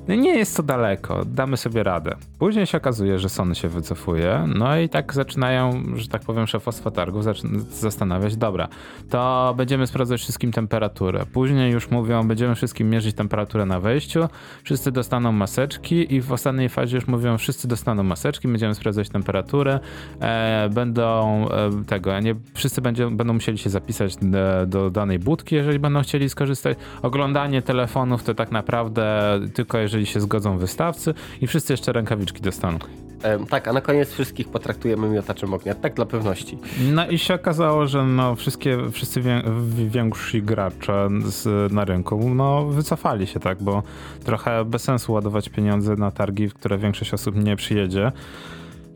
no nie jest to daleko, damy sobie radę. Później się okazuje, że Sony się wycofuje, no i tak zaczynają, że tak powiem, szefostwo targów zastanawiać, dobra, to będziemy sprawdzać wszystkim temperaturę. Później już mówią, będziemy wszystkim mierzyć temperaturę na wejściu, wszyscy dostaną maseczki i w ostatniej fazie już mówią, wszyscy dostaną maseczki, będziemy sprawdzać temperaturę, e, będą e, tego, nie, wszyscy będzie, będą musieli się zapisać do, do danej budki, jeżeli będą chcieli skorzystać. Oglądanie telefonów to tak naprawdę tylko jeżeli się zgodzą wystawcy i wszyscy jeszcze rękawiczki dostaną. E, tak, a na koniec wszystkich potraktujemy miotaczem ognia, tak dla pewności. No i się okazało, że no wszystkie, wszyscy wię, więksi gracze z, na rynku no wycofali się, tak, bo trochę bez sensu ładować pieniądze na targi, w które większość osób nie przyjedzie,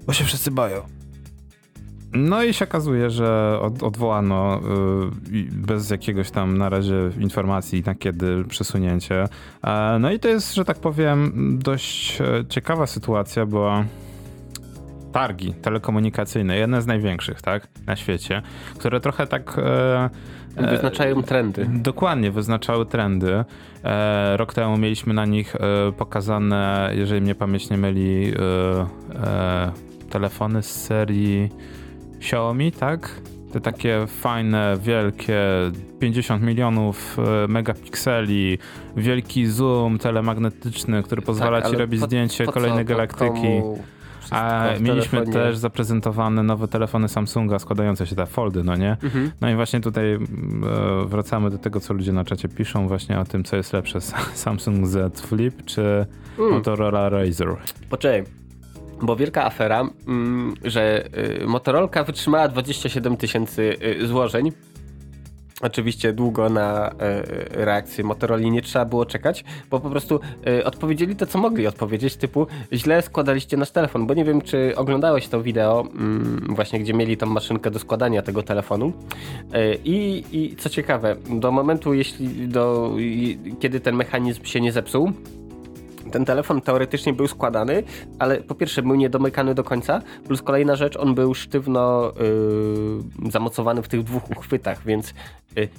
bo się wszyscy boją. No i się okazuje, że od, odwołano y, bez jakiegoś tam na razie informacji na kiedy przesunięcie. E, no i to jest, że tak powiem, dość e, ciekawa sytuacja, bo targi telekomunikacyjne, jedne z największych, tak, na świecie, które trochę tak e, Wyznaczają trendy. Dokładnie, wyznaczały trendy. rok temu mieliśmy na nich pokazane, jeżeli mnie pamięć nie myli, telefony z serii Xiaomi, tak? Te takie fajne, wielkie, 50 milionów e, megapikseli, wielki zoom telemagnetyczny, który pozwala tak, ci robić po, zdjęcie po kolejnej galaktyki. A mieliśmy też zaprezentowane nowe telefony Samsunga składające się te foldy, no nie? Mhm. No i właśnie tutaj e, wracamy do tego, co ludzie na czacie piszą właśnie o tym, co jest lepsze, Samsung Z Flip czy mm. Motorola Razr. Poczekaj, bo wielka afera, mm, że y, Motorolka wytrzymała 27 tysięcy y, złożeń. Oczywiście długo na y, reakcję Motorola nie trzeba było czekać, bo po prostu odpowiedzieli to, co mogli odpowiedzieć, typu źle składaliście nasz telefon, bo nie wiem, czy oglądałeś to wideo, mm, właśnie gdzie mieli tą maszynkę do składania tego telefonu. I, i co ciekawe, do momentu, jeśli do, kiedy ten mechanizm się nie zepsuł, ten telefon teoretycznie był składany, ale po pierwsze był niedomykany do końca, plus kolejna rzecz, on był sztywno yy, zamocowany w tych dwóch uchwytach, więc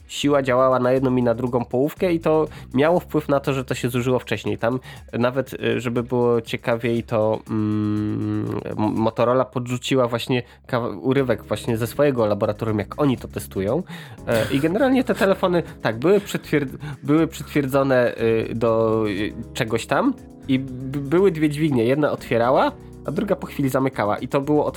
siła działała na jedną i na drugą połówkę i to miało wpływ na to, że to się zużyło wcześniej. Tam nawet, yy, żeby było ciekawiej, to mm, Motorola podrzuciła właśnie urywek właśnie ze swojego laboratorium, jak oni to testują e, i generalnie te telefony, tak, były, przytwierd były przytwierdzone y, do y, czegoś tam, i były dwie dźwignie. Jedna otwierała, a druga po chwili zamykała. I to było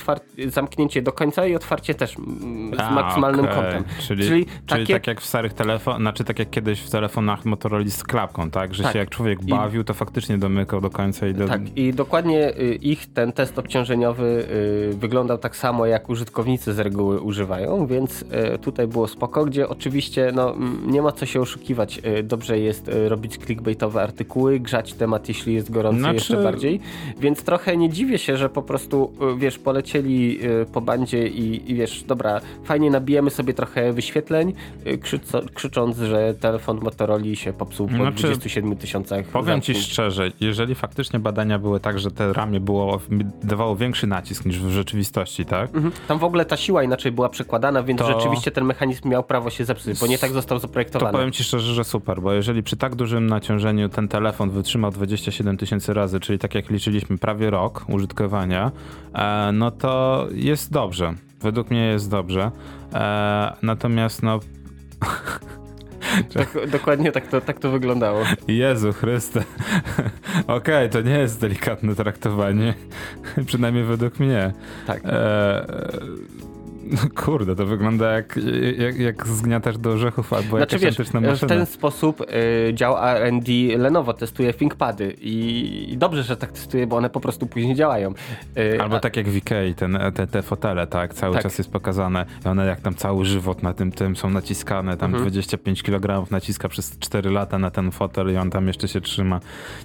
zamknięcie do końca i otwarcie też mm, z a, maksymalnym okay. kątem. Czyli, czyli, takie... czyli, tak jak w starych telefonach, znaczy tak jak kiedyś w telefonach Motorola z klapką, tak? Że tak. się jak człowiek bawił, to faktycznie domykał do końca i do... Tak, i dokładnie y, ich ten test obciążeniowy y, wyglądał tak samo, jak użytkownicy z reguły używają, więc y, tutaj było spoko, gdzie oczywiście no, nie ma co się oszukiwać. Dobrze jest robić clickbaitowe artykuły, grzać temat, jeśli jest gorący znaczy... jeszcze bardziej, więc trochę nie dziwię się, że po prostu, y, wiesz, polecieli y, po bandzie i, i wiesz, dobra, fajnie nabijemy sobie trochę wyświetleń, y, krzyco, krzycząc, że telefon Motorola się popsuł po znaczy, 27 tysiącach. Powiem ci szczerze, jeżeli faktycznie badania były tak, że te ramię było, dawało większy nacisk niż w rzeczywistości, tak? Mhm. Tam w ogóle ta siła inaczej była przekładana, więc to... rzeczywiście ten mechanizm miał prawo się zepsuć, bo nie tak został zaprojektowany. To powiem ci szczerze, że super, bo jeżeli przy tak dużym naciążeniu ten telefon wytrzymał 27 tysięcy razy, czyli tak jak liczyliśmy prawie rok użytkowania, e, no to jest dobrze. Według mnie jest dobrze. E, natomiast no... Tak, dokładnie tak to, tak to wyglądało. Jezu Chryste. Okej, okay, to nie jest delikatne traktowanie. Przynajmniej według mnie. Tak. E, kurde, to wygląda jak, jak, jak zgniatasz do orzechów albo znaczy, jakaś wiesz, maszyna. W ten sposób y, dział R&D Lenovo testuje ThinkPady i, i dobrze, że tak testuje, bo one po prostu później działają. Y, albo a... tak jak w Ikei, ten, te, te fotele, tak, cały tak. czas jest pokazane i one jak tam cały żywot na tym tym są naciskane, tam mhm. 25 kg naciska przez 4 lata na ten fotel i on tam jeszcze się trzyma.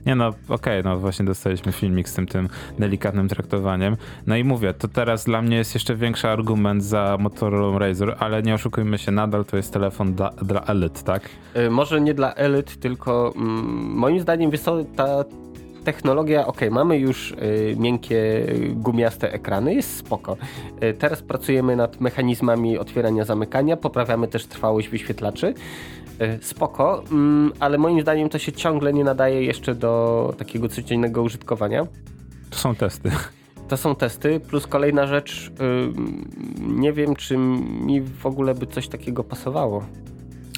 Nie no, okej, okay, no właśnie dostaliśmy filmik z tym tym delikatnym traktowaniem. No i mówię, to teraz dla mnie jest jeszcze większy argument za Motorola Razr, ale nie oszukujmy się, nadal to jest telefon dla, dla elit, tak? Yy, może nie dla elit, tylko mm, moim zdaniem wiesz ta technologia, ok, mamy już y, miękkie, gumiaste ekrany, jest spoko. Y, teraz pracujemy nad mechanizmami otwierania, zamykania, poprawiamy też trwałość wyświetlaczy. Y, spoko, mm, ale moim zdaniem to się ciągle nie nadaje jeszcze do takiego codziennego użytkowania. To są testy. To są testy, plus kolejna rzecz, nie wiem, czy mi w ogóle by coś takiego pasowało.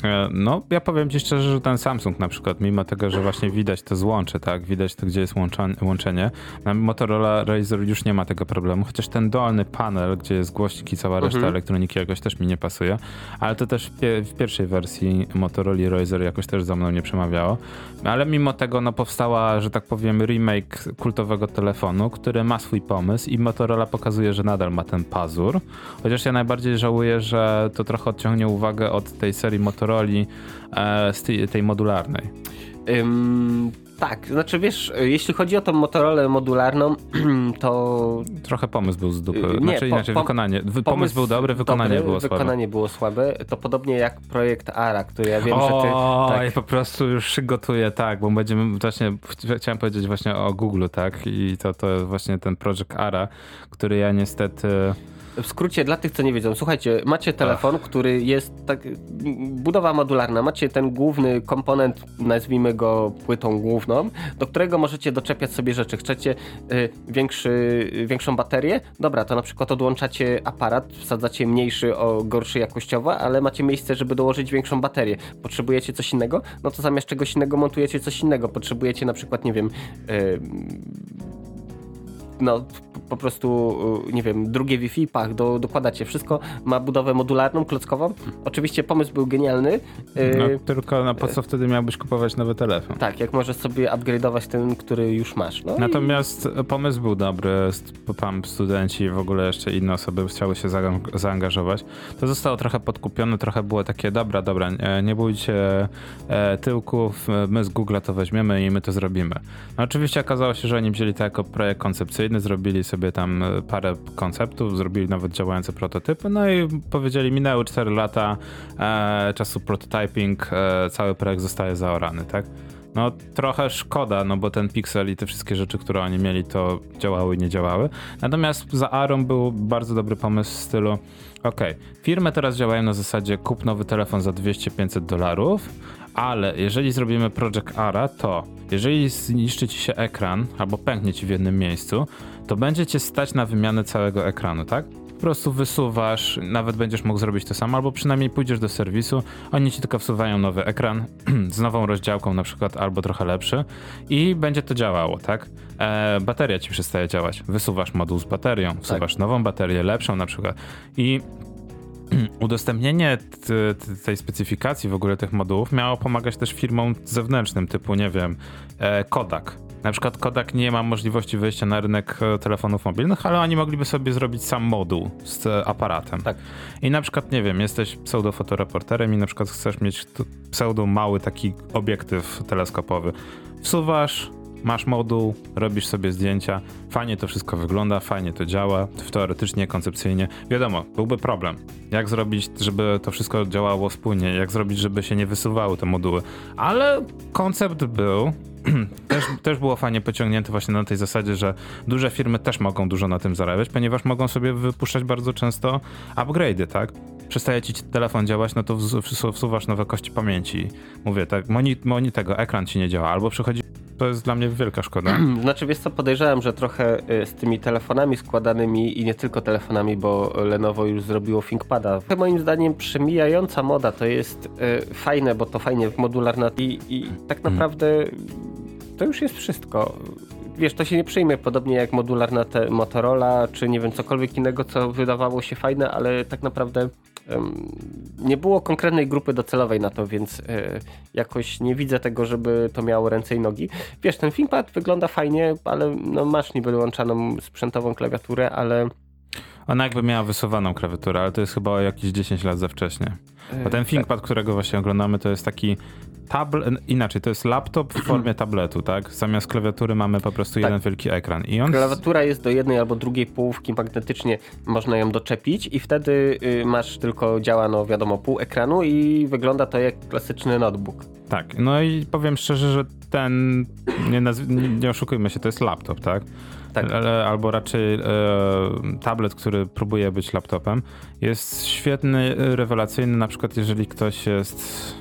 E, no, ja powiem ci szczerze, że ten Samsung na przykład, mimo tego, że właśnie widać to złącze, tak, widać to, gdzie jest łączenie, na Motorola Razr już nie ma tego problemu, chociaż ten dolny panel, gdzie jest głośnik i cała reszta mhm. elektroniki jakoś też mi nie pasuje, ale to też w, w pierwszej wersji Motorola Razr jakoś też za mną nie przemawiało, ale mimo tego no powstała, że tak powiem, remake kultowego telefonu, który ma swój pomysł i Motorola pokazuje, że nadal ma ten pazur, chociaż ja najbardziej żałuję, że to trochę odciągnie uwagę od tej serii Motorola roli e, tej, modularnej. Ym, tak, znaczy wiesz, jeśli chodzi o tą Motorola modularną, to... Trochę pomysł był z dupy. Y, nie, znaczy inaczej, po, wykonanie. Pomysł, pomysł był dobry, wykonanie dobry, było słabe. Wykonanie było słabe. To podobnie jak projekt ARA, który ja wiem, o, że ty... Tak. ja po prostu już się gotuję, tak, bo będziemy właśnie... Chciałem powiedzieć właśnie o Google, tak? I to, to właśnie ten projekt ARA, który ja niestety w skrócie dla tych, co nie wiedzą, słuchajcie, macie telefon, Ach. który jest tak, budowa modularna, macie ten główny komponent, nazwijmy go płytą główną, do którego możecie doczepiać sobie rzeczy. Chcecie y, większy, większą baterię? Dobra, to na przykład odłączacie aparat, wsadzacie mniejszy, o gorszy jakościowo, ale macie miejsce, żeby dołożyć większą baterię. Potrzebujecie coś innego? No to zamiast czegoś innego montujecie coś innego. Potrzebujecie na przykład, nie wiem, y, no po prostu, y, nie wiem, drugie Wi-Fi, pach, do, dokładacie wszystko, ma budowę modularną, klockową. Oczywiście pomysł był genialny. Y, no, tylko na po co wtedy miałbyś kupować nowy telefon? Tak, jak możesz sobie upgrade'ować ten, który już masz. No Natomiast i... pomysł był dobry, tam studenci w ogóle jeszcze inne osoby chciały się zaangażować. To zostało trochę podkupione, trochę było takie, dobra, dobra, nie, bójcie e, tyłków, my z Google to weźmiemy i my to zrobimy. No oczywiście okazało się, że oni wzięli to jako projekt koncepcyjny, zrobili sobie sobie tam e, parę konceptów, zrobili nawet działające prototypy, no i powiedzieli, minęły 4 lata e, czasu prototyping, e, cały projekt zostaje zaorany, tak? No trochę szkoda, no bo ten Pixel i te wszystkie rzeczy, które oni mieli, to działały i nie działały. Natomiast za Arom był bardzo dobry pomysł w stylu, ok, firmy teraz działają na zasadzie kup nowy telefon za 200-500 dolarów, ale jeżeli zrobimy Project Ara, to jeżeli zniszczy ci się ekran albo pęknie ci w jednym miejscu, to będzie cię stać na wymianę całego ekranu, tak? Po prostu wysuwasz, nawet będziesz mógł zrobić to samo, albo przynajmniej pójdziesz do serwisu, oni ci tylko wsuwają nowy ekran z nową rozdziałką na przykład, albo trochę lepszy i będzie to działało, tak? E, bateria ci przestaje działać, wysuwasz moduł z baterią, wsuwasz tak. nową baterię, lepszą na przykład i udostępnienie tej specyfikacji w ogóle tych modułów miało pomagać też firmom zewnętrznym, typu, nie wiem, e, Kodak. Na przykład Kodak nie ma możliwości wejścia na rynek e, telefonów mobilnych, ale oni mogliby sobie zrobić sam moduł z aparatem. Tak. I na przykład, nie wiem, jesteś pseudofotoreporterem i na przykład chcesz mieć pseudo mały taki obiektyw teleskopowy. Wsuwasz, masz moduł, robisz sobie zdjęcia, fajnie to wszystko wygląda, fajnie to działa, teoretycznie, koncepcyjnie. Wiadomo, byłby problem. Jak zrobić, żeby to wszystko działało spójnie, jak zrobić, żeby się nie wysuwały te moduły. Ale koncept był, też, też było fajnie pociągnięte właśnie na tej zasadzie, że duże firmy też mogą dużo na tym zarabiać, ponieważ mogą sobie wypuszczać bardzo często upgrade'y, tak? Przestaje ci telefon działać, no to wsuwasz nowe kości pamięci. Mówię, tak, moni, moni tego, ekran ci nie działa, albo przychodzi to jest dla mnie wielka szkoda. Znaczy, wiesz co, podejrzewam, że trochę y, z tymi telefonami składanymi i nie tylko telefonami, bo Lenovo już zrobiło ThinkPada. Moim zdaniem przemijająca moda to jest y, fajne, bo to fajnie modularna i, i tak mhm. naprawdę to już jest wszystko. Wiesz, to się nie przyjmie podobnie jak modularna Motorola, czy nie wiem, cokolwiek innego, co wydawało się fajne, ale tak naprawdę nie było konkretnej grupy docelowej na to, więc e, jakoś nie widzę tego, żeby to miało ręce i nogi. Wiesz, ten ThinkPad wygląda fajnie, ale no, masz niby wyłączaną sprzętową klawiaturę, ale... Ona jakby miała wysuwaną klawiaturę, ale to jest chyba jakieś 10 lat za wcześnie. Bo ten e, ThinkPad, tak. którego właśnie oglądamy, to jest taki tablet, inaczej, to jest laptop w formie tabletu, tak? Zamiast klawiatury mamy po prostu tak. jeden wielki ekran. I on... Klawiatura jest do jednej albo drugiej połówki magnetycznie, można ją doczepić i wtedy y, masz tylko działa, no wiadomo, pół ekranu i wygląda to jak klasyczny notebook. Tak, no i powiem szczerze, że ten, nie, nie, nie oszukujmy się, to jest laptop, tak? Tak. albo raczej e, tablet, który próbuje być laptopem, jest świetny, rewelacyjny, na przykład jeżeli ktoś jest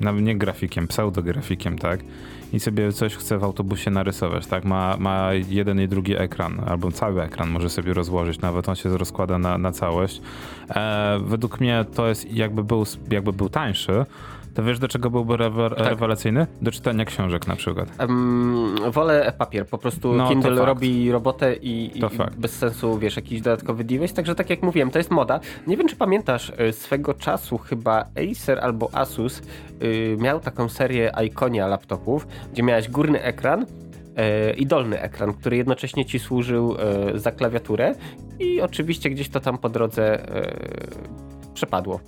nawet nie grafikiem, pseudografikiem, tak? I sobie coś chce w autobusie narysować, tak? Ma, ma jeden i drugi ekran, albo cały ekran może sobie rozłożyć, nawet on się rozkłada na, na całość. E, według mnie to jest jakby był, jakby był tańszy, to wiesz, do czego byłby rewe tak. rewelacyjny? Do czytania książek na przykład. Um, wolę papier. Po prostu no, Kindle robi robotę i, i bez sensu, wiesz, jakiś dodatkowy device. Także tak jak mówiłem, to jest moda. Nie wiem, czy pamiętasz, y, swego czasu chyba Acer albo Asus yy, miał taką serię Iconia laptopów, gdzie miałeś górny ekran, y, i dolny ekran, który jednocześnie ci służył za klawiaturę i oczywiście gdzieś to tam po drodze przepadło.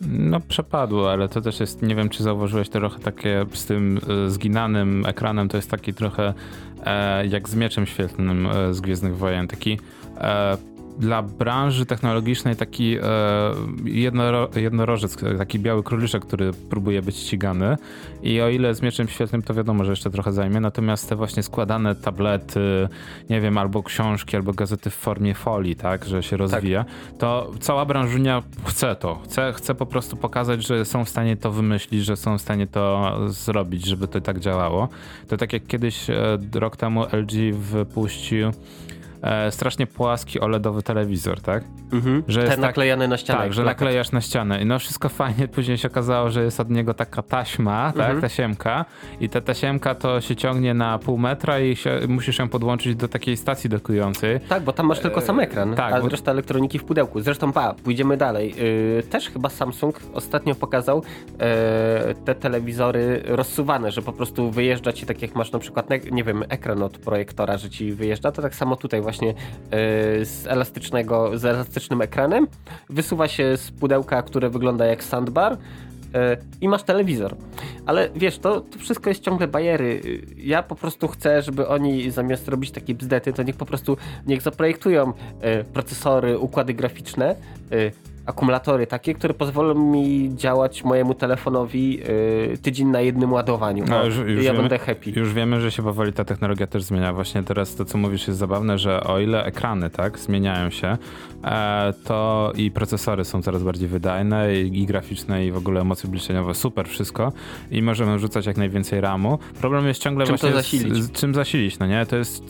No przepadło, ale to też jest, nie wiem czy zauważyłeś trochę takie z tym e, zginanym ekranem, to jest taki trochę e, jak z mieczem świetlnym e, z Gwiezdnych Wojen, taki e, dla branży technologicznej taki e, jednoro, jednorożec, taki biały króliczek, który próbuje być ścigany. I o ile z mieczem świetnym, to wiadomo, że jeszcze trochę zajmie. Natomiast te właśnie składane tablety, nie wiem, albo książki, albo gazety w formie folii, tak, że się rozwija, tak. to cała branżunia chce to. Chce, chce po prostu pokazać, że są w stanie to wymyślić, że są w stanie to zrobić, żeby to tak działało. To tak jak kiedyś e, rok temu LG wypuścił e, strasznie płaski OLEDowy telewizor, tak? Mhm. Że Ten naklejany na ścianę. Tak, że naklejasz na ścianę. I no wszystko fajnie, później się okazało, że jest od niego taka taśma, tak? mhm. tak, tasiemka i ta tasiemka to się ciągnie na pół metra i się, musisz ją podłączyć do takiej stacji dokującej. Tak, bo tam masz tylko sam ekran, tak, a bo... reszta elektroniki w pudełku. Zresztą pa, pójdziemy dalej. Yy, też chyba Samsung ostatnio pokazał yy, te telewizory rozsuwane, że po prostu wyjeżdża ci tak jak masz na przykład, nie wiem, ekran od projektora, że ci wyjeżdża, to tak samo tutaj właśnie yy, z elastycznego, z elastycznym ekranem, wysuwa się z pudełka, które wygląda jak sandbar yy, i masz telewizor. Ale wiesz, to, to wszystko jest ciągle bajery. Ja po prostu chcę, żeby oni zamiast robić takie bzdety, to niech po prostu niech zaprojektują yy, procesory, układy graficzne, akumulatory takie, które pozwolą mi działać mojemu telefonowi y, tydzień na jednym ładowaniu. No, już, już ja wiemy, będę happy. Już wiemy, że się powoli ta technologia też zmienia. Właśnie teraz to, co mówisz, jest zabawne, że o ile ekrany tak zmieniają się, e, to i procesory są coraz bardziej wydajne i, i graficzne i w ogóle emocje bliczeniowe, super wszystko i możemy rzucać jak najwięcej ramu. Problem jest ciągle czym właśnie to zasilić? Z, z, czym zasilić, no nie? To jest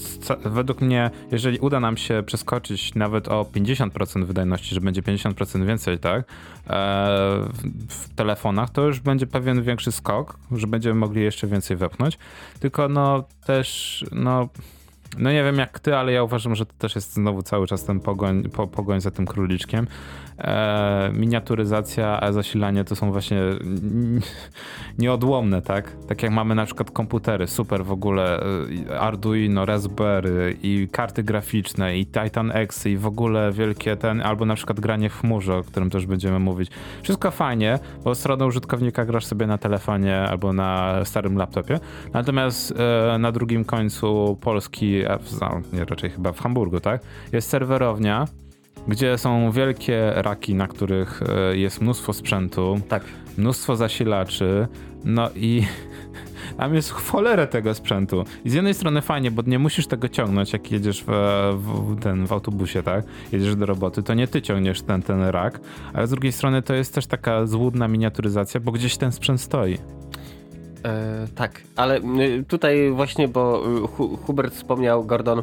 według mnie, jeżeli uda nam się przeskoczyć nawet o 50% wydajności, że będzie 50% więcej, tak, e, w telefonach, to już będzie pewien większy skok, że będziemy mogli jeszcze więcej wepchnąć. Tylko no też, no no nie wiem jak ty, ale ja uważam, że to też jest znowu cały czas ten pogoń, po, pogoń za tym króliczkiem. E, miniaturyzacja, a zasilanie to są właśnie nieodłomne, tak? Tak jak mamy na przykład komputery, super w ogóle, e, Arduino, Raspberry i karty graficzne i Titan X i w ogóle wielkie ten, albo na przykład granie w chmurze, o którym też będziemy mówić. Wszystko fajnie, bo stronę użytkownika grasz sobie na telefonie albo na starym laptopie, natomiast e, na drugim końcu Polski, no, nie raczej chyba w Hamburgu, tak? Jest serwerownia, gdzie są wielkie raki, na których e, jest mnóstwo sprzętu, tak. mnóstwo zasilaczy, no i tam jest cholerę tego sprzętu. I z jednej strony fajnie, bo nie musisz tego ciągnąć, jak jedziesz w, w, ten, w autobusie, tak? Jedziesz do roboty, to nie ty ciągniesz ten, ten rak, ale z drugiej strony to jest też taka złudna miniaturyzacja, bo gdzieś ten sprzęt stoi. E, tak, ale y, tutaj właśnie, bo y, Hubert wspomniał, Gordon,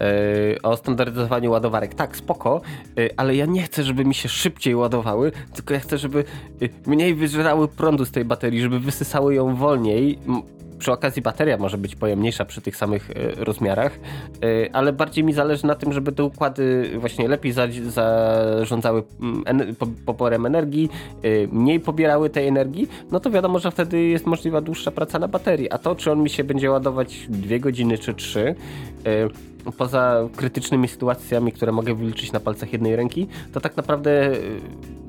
e, o standaryzowaniu ładowarek. Tak, spoko, e, ale ja nie chcę, żeby mi się szybciej ładowały, tylko ja chcę, żeby mniej wyżerały prądu z tej baterii, żeby wysysały ją wolniej przy okazji bateria może być pojemniejsza przy tych samych e, rozmiarach, e, ale bardziej mi zależy na tym, żeby te układy właśnie lepiej zarządzały mm, poborem energii, e, mniej pobierały tej energii, no to wiadomo, że wtedy jest możliwa dłuższa praca na baterii. A to, czy on mi się będzie ładować dwie godziny czy trzy, poza krytycznymi sytuacjami, które mogę wyliczyć na palcach jednej ręki, to tak naprawdę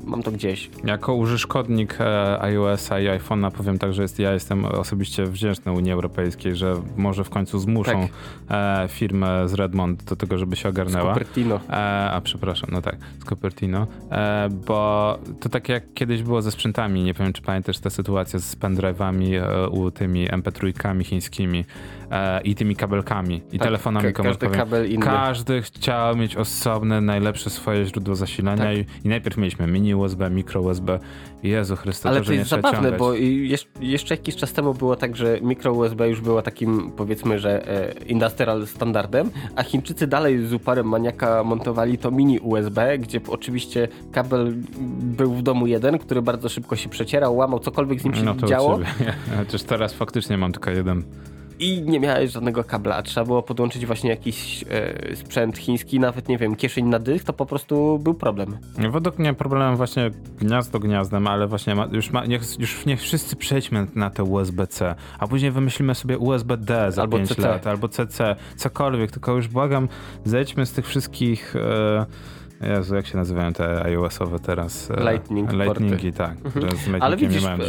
mam to gdzieś. Jako użytkownik e, iOS-a i iPhone'a powiem tak, że jest, ja jestem osobiście wdzięczny Unii Europejskiej, że może w końcu zmuszą tak. e, firmę z Redmond do tego, żeby się ogarnęła. Z Cupertino. E, a przepraszam, no tak, z Cupertino. E, bo to tak jak kiedyś było ze sprzętami, nie wiem czy pamiętasz tę sytuację z pendrive'ami u tymi MP3 chińskimi i tymi kabelkami i tak, telefonami komórkowymi. Każdy kabel inny. Każdy chciał mieć osobne, najlepsze swoje źródło zasilania tak. i, i najpierw mieliśmy mini USB, mikro USB. Jezu Chryste, Ale to, to jest zabawne, bo jeszcze jakiś czas temu było tak, że mikro USB już było takim powiedzmy, że e, industrial standardem, a Chińczycy dalej z uparem maniaka montowali to mini USB, gdzie oczywiście kabel był w domu jeden, który bardzo szybko się przecierał, łamał, cokolwiek z nim się no to działo. Chociaż teraz faktycznie mam tylko jeden i nie miałeś żadnego kabla. Trzeba było podłączyć właśnie jakiś e, sprzęt chiński, nawet nie wiem, kieszeń na dysk, to po prostu był problem. Według mnie problemem właśnie gniazdo gniazdem, ale właśnie ma, już, ma, niech, już niech wszyscy przejdźmy na te USB-C, a później wymyślimy sobie USB-D za albo 5 CC. lat, albo CC, cokolwiek, tylko już błagam, zejdźmy z tych wszystkich... E, Jezu, jak się nazywają te iOS-owe teraz? E, Lightning Lightningi, tak. Mhm. Ale widzisz, nie mają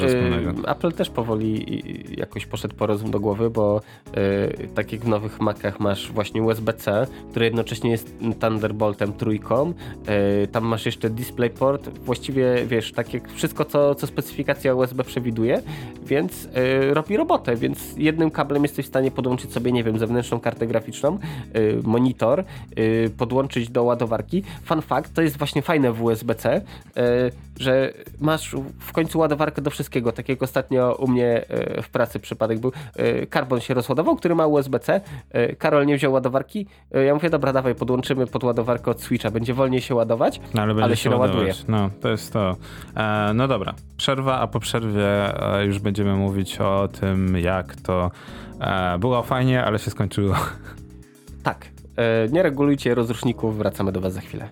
e, Apple też powoli jakoś poszedł po rozum do głowy, bo y, tak jak w nowych Macach masz właśnie USB-C, który jednocześnie jest Thunderboltem trójką, y, tam masz jeszcze DisplayPort, właściwie wiesz, tak jak wszystko, co, co specyfikacja USB przewiduje, więc y, robi robotę, więc jednym kablem jesteś w stanie podłączyć sobie, nie wiem, zewnętrzną kartę graficzną, monitor, podłączyć do ładowarki, fun fact, to jest właśnie fajne w USB-C, e, że masz w końcu ładowarkę do wszystkiego. Tak jak ostatnio u mnie e, w pracy przypadek był. Karbon e, się rozładował, który ma USB-C. Karol nie wziął ładowarki. Ja mówię, dobra, dawaj, podłączymy pod ładowarkę od Switcha. Będzie wolniej się ładować, no, ale, ale się naładuje. No, to jest to. no dobra, przerwa, a po przerwie już będziemy mówić o tym, jak to było fajnie, ale się skończyło. Tak. E, nie regulujcie rozruszników, wracamy do Was za chwilę.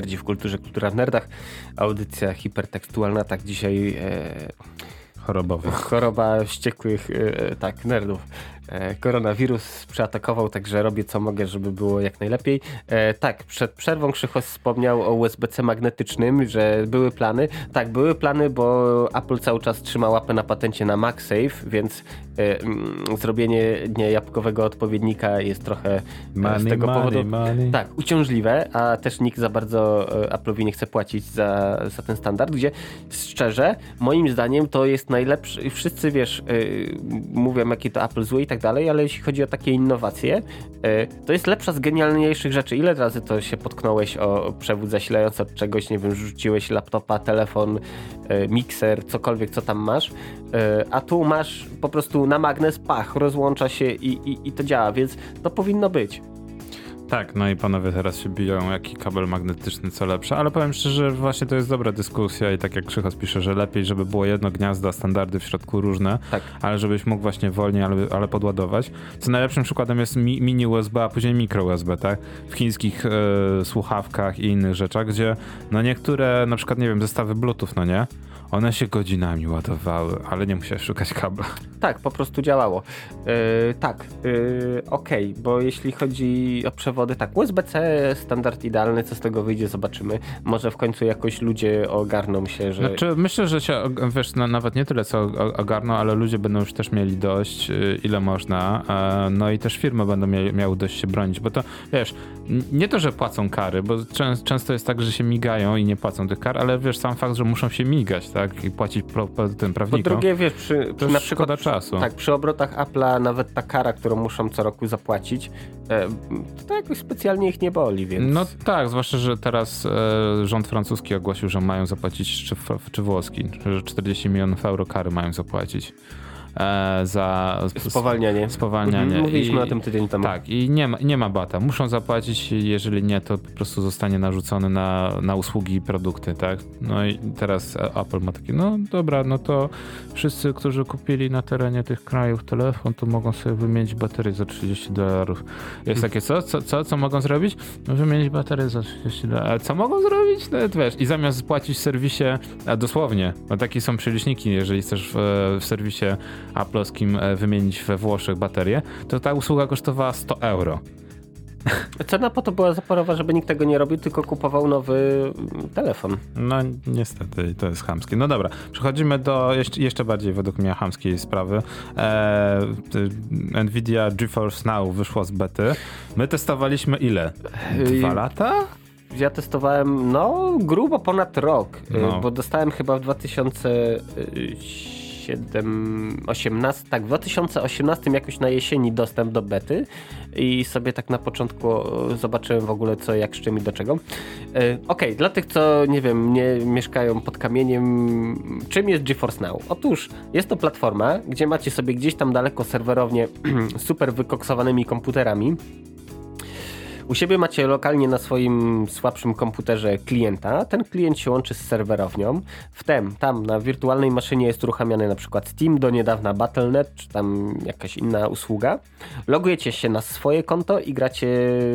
Nerdzi w kulturze, kultura w nerdach. Audycja hipertekstualna, tak dzisiaj... E, Chorobowych. Choroba wściekłych, e, tak, nerdów. E, koronawirus przeatakował, także robię co mogę, żeby było jak najlepiej. E, tak, przed przerwą Krzychos wspomniał o USB-C magnetycznym, że były plany. Tak, były plany, bo Apple cały czas trzyma łapę na patencie na MagSafe, więc e, mm, zrobienie niejapkowego odpowiednika jest trochę money, z tego money, powodu money. tak, uciążliwe, a też nikt za bardzo Apple'owi nie chce płacić za, za ten standard, gdzie szczerze, moim zdaniem to jest najlepszy, wszyscy wiesz, mówią jaki to Apple zły i tak dalej, ale jeśli chodzi o takie innowacje, e, to jest lepsza z genialniejszych rzeczy. Ile razy to się potknąłeś o przewód zasilający od czegoś, nie wiem, rzuciłeś laptopa, telefon, e, mikser, cokolwiek, co tam masz, e, a tu masz po prostu na magnes, pach, rozłącza się i, i, i to działa, więc to powinno być. Tak, no i panowie teraz się biją, jaki kabel magnetyczny co lepsze, ale powiem szczerze, właśnie to jest dobra dyskusja i tak jak Krzychos pisze, że lepiej, żeby było jedno gniazdo, standardy w środku różne, tak. ale żebyś mógł właśnie wolniej, ale, ale podładować. Co najlepszym przykładem jest mi, mini USB, a później mikro USB, tak? W chińskich e, słuchawkach i innych rzeczach, gdzie no niektóre, na przykład, nie wiem, zestawy Bluetooth, no nie? One się godzinami ładowały, ale nie musiałeś szukać kabla. Tak, po prostu działało. Yy, tak, yy, okej, okay, bo jeśli chodzi o przewody, tak, USB-C standard idealny, co z tego wyjdzie, zobaczymy. Może w końcu jakoś ludzie ogarną się, że... Znaczy, myślę, że się, wiesz, no, nawet nie tyle co ogarną, ale ludzie będą już też mieli dość, yy, ile można, e, no i też firmy będą miały, miały dość się bronić, bo to, wiesz, nie to, że płacą kary, bo często jest tak, że się migają i nie płacą tych kar, ale wiesz, sam fakt, że muszą się migać, tak? Tak? I płacić pro, tym prawnikom. Po drugie, wiesz, przy, przy na przykład, czasu. Tak, przy obrotach Apple'a nawet ta kara, którą muszą co roku zapłacić, e, to jakoś specjalnie ich nie boli, więc... No tak, zwłaszcza, że teraz e, rząd francuski ogłosił, że mają zapłacić, czy, czy włoski, że 40 milionów euro kary mają zapłacić za spowalnianie. spowalnianie. Mhm, mówiliśmy I, o tym tydzień temu. Tak, i nie ma, nie ma bata. Muszą zapłacić, jeżeli nie, to po prostu zostanie narzucony na, na usługi i produkty, tak? No i teraz Apple ma takie, no dobra, no to wszyscy, którzy kupili na terenie tych krajów telefon, to mogą sobie wymienić baterię za 30 dolarów. Jest takie, co, co, co, co mogą zrobić? No, wymienić baterię za 30 dolarów. A co mogą zrobić? No wiesz, i zamiast płacić w serwisie, a dosłownie, no takie są przeliczniki, jeżeli chcesz w, w serwisie Apple'owskim e, wymienić we Włoszech baterię, to ta usługa kosztowała 100 euro. Cena po to była zaporowa, żeby nikt tego nie robił, tylko kupował nowy telefon. No niestety, to jest chamskie. No dobra, przechodzimy do jeszcze, bardziej według mnie chamskiej sprawy. E, Nvidia GeForce Now wyszło z bety. My testowaliśmy ile? Dwa lata? Ja testowałem, no, grubo ponad rok, no. bo dostałem chyba w 2000 7, 18, tak, w 2018 jakoś na jesieni dostęp do bety i sobie tak na początku zobaczyłem w ogóle co, jak, z czym i do czego. E, ok, dla tych, co nie wiem, nie mieszkają pod kamieniem, czym jest GeForce Now? Otóż jest to platforma, gdzie macie sobie gdzieś tam daleko serwerownie super wykoksowanymi komputerami u siebie macie lokalnie na swoim słabszym komputerze klienta, ten klient się łączy z serwerownią, wtem tam na wirtualnej maszynie jest uruchamiany na przykład Steam, do niedawna Battle.net, czy tam jakaś inna usługa. Logujecie się na swoje konto i gracie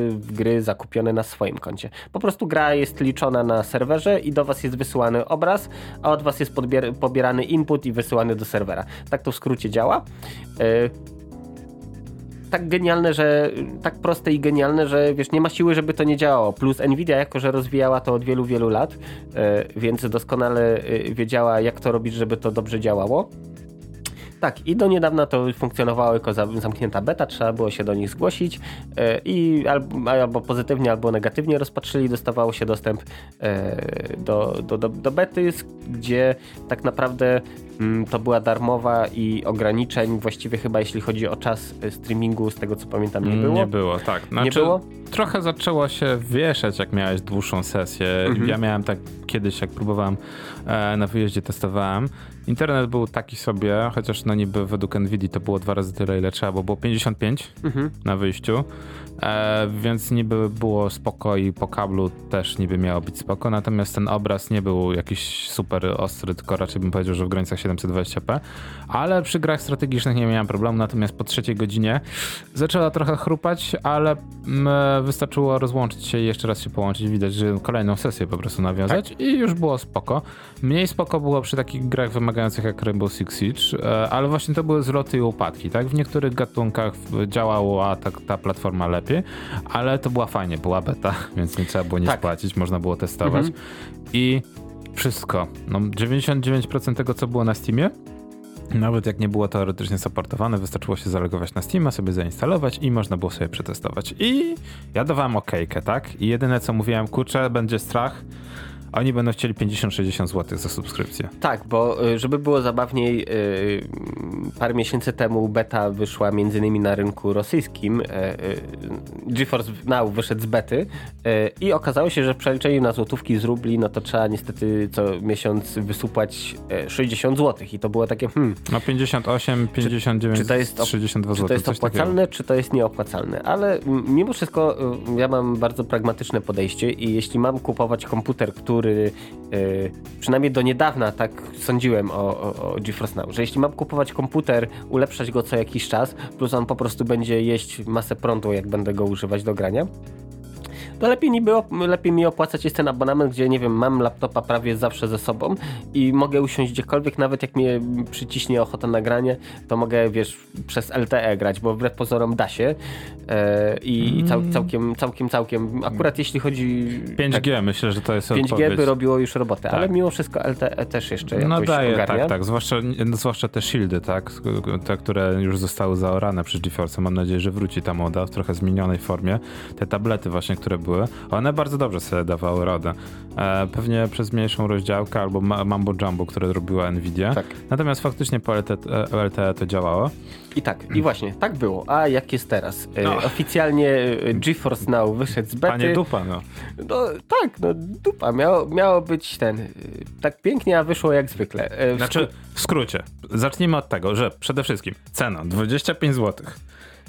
w gry zakupione na swoim koncie. Po prostu gra jest liczona na serwerze i do was jest wysyłany obraz, a od was jest pobierany input i wysyłany do serwera. Tak to w skrócie działa. Yy, tak genialne, że tak proste i genialne, że wiesz, nie ma siły, żeby to nie działało. Plus Nvidia, jako że rozwijała to od wielu, wielu lat, e, więc doskonale e, wiedziała, jak to robić, żeby to dobrze działało. Tak, i do niedawna to funkcjonowało jako zamknięta beta, trzeba było się do nich zgłosić e, i albo, albo pozytywnie, albo negatywnie rozpatrzyli, dostawało się dostęp do, do, do, do bety, gdzie tak naprawdę to była darmowa i ograniczeń właściwie chyba jeśli chodzi o czas y, streamingu, z tego co pamiętam nie było. Nie było, tak. Znaczy, nie było? Trochę zaczęło się wieszać, jak miałeś dłuższą sesję. Mhm. Ja miałem tak kiedyś, jak próbowałem e, na wyjeździe, testowałem. Internet był taki sobie, chociaż no niby według NVIDII to było dwa razy tyle, ile trzeba, bo było 55 mhm. na wyjściu. E, więc niby było spoko i po kablu też niby miało być spoko, natomiast ten obraz nie był jakiś super ostry, tylko raczej bym powiedział, że w granicach 720p, ale przy grach strategicznych nie miałem problemu, natomiast po trzeciej godzinie zaczęła trochę chrupać, ale mm, wystarczyło rozłączyć się i jeszcze raz się połączyć, widać, że kolejną sesję po prostu nawiązać tak. i już było spoko. Mniej spoko było przy takich grach wymagających jak Rainbow Six Siege, e, ale właśnie to były zloty i upadki, tak? W niektórych gatunkach działała ta, ta platforma lepiej, ale to była fajnie, była beta, więc nie trzeba było nic tak. płacić, można było testować. Mhm. I wszystko, no 99% tego, co było na Steamie, nawet jak nie było teoretycznie supportowane, wystarczyło się zalogować na Steam, sobie zainstalować i można było sobie przetestować. I ja dawałem okejkę, tak? I jedyne co mówiłem, kurczę, będzie strach, oni będą chcieli 50-60 zł za subskrypcję. Tak, bo y, żeby było zabawniej, yy, parę miesięcy temu beta wyszła między innymi na rynku rosyjskim. Yy, GeForce Now wyszedł z bety i okazało się, że w przeliczeniu na złotówki z rubli, no to trzeba niestety co miesiąc wysupłać 60 zł i to było takie hmm. No 58, 59, czy, czy to jest 32 zł. Czy to jest opłacalne, takiego. czy to jest nieopłacalne, ale mimo wszystko ja mam bardzo pragmatyczne podejście i jeśli mam kupować komputer, który który yy, przynajmniej do niedawna tak sądziłem o, o, o GeForce Now, że jeśli mam kupować komputer, ulepszać go co jakiś czas, plus on po prostu będzie jeść masę prądu, jak będę go używać do grania, to lepiej mi, było, lepiej mi opłacać jest ten abonament, gdzie nie wiem, mam laptopa prawie zawsze ze sobą i mogę usiąść gdziekolwiek, nawet jak mnie przyciśnie ochota na granie, to mogę, wiesz, przez LTE grać, bo wbrew pozorom da się e, i cał, mm. całkiem, całkiem, całkiem, akurat jeśli chodzi... 5G tak, myślę, że to jest 5G odpowiedź. by robiło już robotę, tak. ale mimo wszystko LTE też jeszcze no jakoś daje, ogarnia. Tak, tak, zwłaszcza, zwłaszcza te shieldy, tak, te, które już zostały zaorane przez GeForce. Mam nadzieję, że wróci ta moda w trochę zmienionej formie. Te tablety właśnie, które były, one bardzo dobrze sobie dawały radę. E, pewnie przez mniejszą rozdziałkę albo Mambo Jumbo, które robiła Nvidia. Tak. Natomiast faktycznie po LTE, LTE to działało. I tak, i właśnie, tak było. A jak jest teraz? E, no. Oficjalnie e, GeForce Now wyszedł z bety. Panie dupa, no. no tak, no dupa. Miało, miało być ten, tak pięknie, a wyszło jak zwykle. W znaczy, w skrócie, zacznijmy od tego, że przede wszystkim cena 25 zł.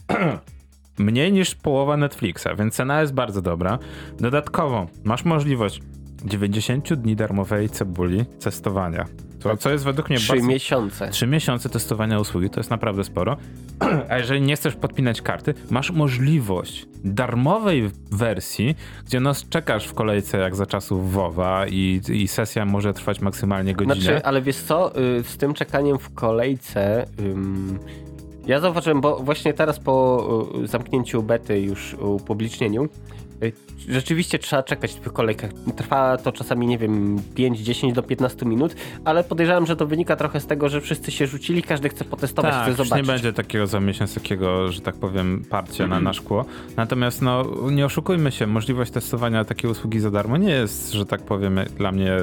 mniej niż połowa Netflixa, więc cena jest bardzo dobra. Dodatkowo masz możliwość 90 dni darmowej cebuli testowania. To, co jest według mnie 3 bardzo... miesiące. 3 miesiące testowania usługi, to jest naprawdę sporo. A jeżeli nie chcesz podpinać karty, masz możliwość darmowej wersji, gdzie no czekasz w kolejce jak za czasów WoWa i, i sesja może trwać maksymalnie godzinę. Znaczy, ale wiesz co, y, z tym czekaniem w kolejce... Ja zauważyłem, bo właśnie teraz po zamknięciu bety już upublicznieniu, y, rzeczywiście trzeba czekać w tych kolejkach. Trwa to czasami, nie wiem, 5, 10 do 15 minut, ale podejrzewam, że to wynika trochę z tego, że wszyscy się rzucili, każdy chce potestować, tak, chce zobaczyć. nie będzie takiego za miesiąc takiego, że tak powiem, parcia mm -hmm. na, na szkło. Natomiast no, nie oszukujmy się, możliwość testowania takiej usługi za darmo nie jest, że tak powiem, dla mnie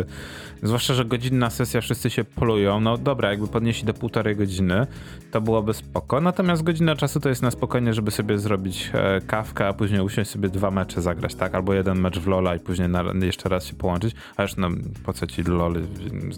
Zwłaszcza, że godzinna sesja, wszyscy się polują. No dobra, jakby podnieśli do półtorej godziny, to byłoby spoko. Natomiast godzina czasu to jest na spokojnie, żeby sobie zrobić e, kawkę, a później usiąść sobie dwa mecze zagrać, tak? Albo jeden mecz w LoL'a i później na, jeszcze raz się połączyć, a już no, po co ci LoL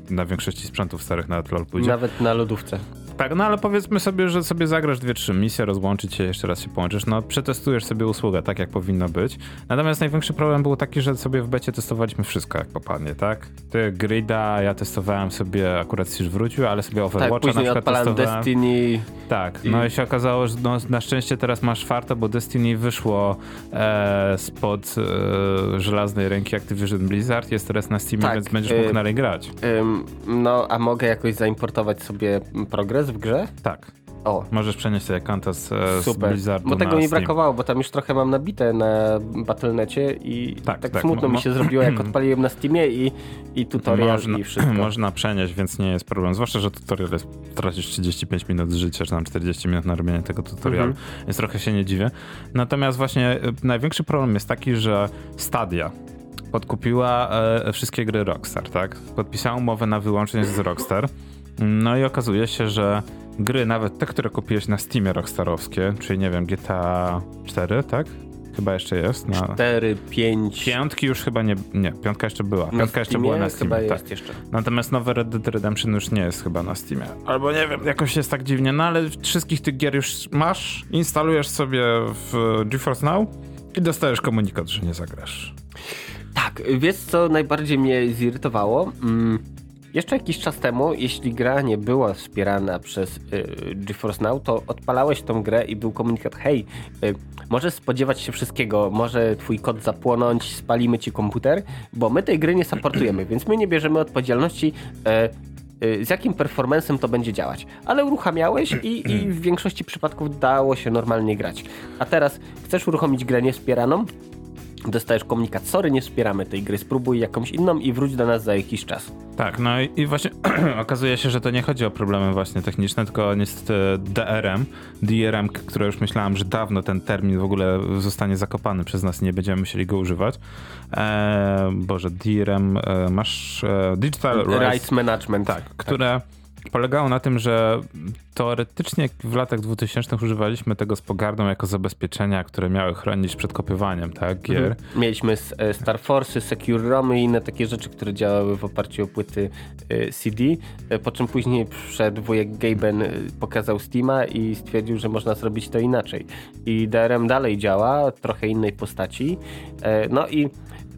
na większości sprzętów starych nawet LoL pójdzie. Nawet na lodówce. Tak, no ale powiedzmy sobie, że sobie zagrasz dwie, trzy misje, rozłączyć się, jeszcze raz się połączysz, no przetestujesz sobie usługę tak, jak powinno być. Natomiast największy problem był taki, że sobie w becie testowaliśmy wszystko, jak popadnie, tak? Ty Grida, ja testowałem sobie, akurat Siege wrócił, ale sobie Overwatcha tak, na przykład testowałem. Destiny. Tak, no i się okazało, że no, na szczęście teraz masz farta, bo Destiny wyszło e, spod e, żelaznej ręki Activision Blizzard, jest teraz na Steamie, tak, więc będziesz mógł dalej grać. no, a mogę jakoś zaimportować sobie progres w grze? Tak. O. Możesz przenieść sobie konto z, z Blizzardu Bo tego mi brakowało, bo tam już trochę mam nabite na Battle.necie i tak, tak, tak. smutno mi się zrobiło, jak odpaliłem na Steamie i, i tutorial można, i wszystko. Można przenieść, więc nie jest problem. Zwłaszcza, że tutorial jest, tracisz 35 minut życia, czy tam 40 minut na robienie tego tutorialu, mhm. więc trochę się nie dziwię. Natomiast właśnie y, największy problem jest taki, że Stadia podkupiła e, wszystkie gry Rockstar, tak? Podpisała umowę na wyłączenie z Rockstar. No i okazuje się, że gry, nawet te, które kupiłeś na Steamie Rockstarowskie, czyli nie wiem, GTA 4, tak? Chyba jeszcze jest. Na... 4, 5. Piątki już chyba nie. Nie, piątka jeszcze była. Piątka na jeszcze była na Steamie. Chyba tak. jest jeszcze. Natomiast nowe Red Dead Redemption już nie jest chyba na Steamie. Albo nie wiem, jakoś jest tak dziwnie, no ale wszystkich tych gier już masz, instalujesz sobie w GeForce Now i dostajesz komunikat, że nie zagrasz. Tak, wiesz co najbardziej mnie zirytowało? Mm jeszcze jakiś czas temu, jeśli gra nie była wspierana przez y, GeForce Now, to odpalałeś tą grę i był komunikat, hej, y, możesz spodziewać się wszystkiego, może twój kod zapłonąć, spalimy ci komputer, bo my tej gry nie supportujemy, więc my nie bierzemy odpowiedzialności y, y, z jakim performancem to będzie działać. Ale uruchamiałeś i, i, w większości przypadków dało się normalnie grać. A teraz chcesz uruchomić grę niewspieraną? Dostajesz komunikat, sorry, nie wspieramy tej gry, spróbuj jakąś inną i wróć do nas za jakiś czas. Tak, no i, i właśnie okazuje się, że to nie chodzi o problemy właśnie techniczne, tylko niestety DRM, DRM, które już myślałem, że dawno ten termin w ogóle zostanie zakopany przez nas i nie będziemy musieli go używać. E, Boże, DRM, e, masz e, Digital Rights, Rights Management. Tak, które polegało na tym, że teoretycznie w latach 2000 używaliśmy tego z pogardą jako zabezpieczenia, które miały chronić przed kopiowaniem, tak, gier. Mhm. Mieliśmy e, Star Force, Secure ROMy i inne takie rzeczy, które działały w oparciu o płyty e, CD, e, po czym później przed wujek Gaben pokazał Steama i stwierdził, że można zrobić to inaczej. I DRM dalej działa, trochę innej postaci. No i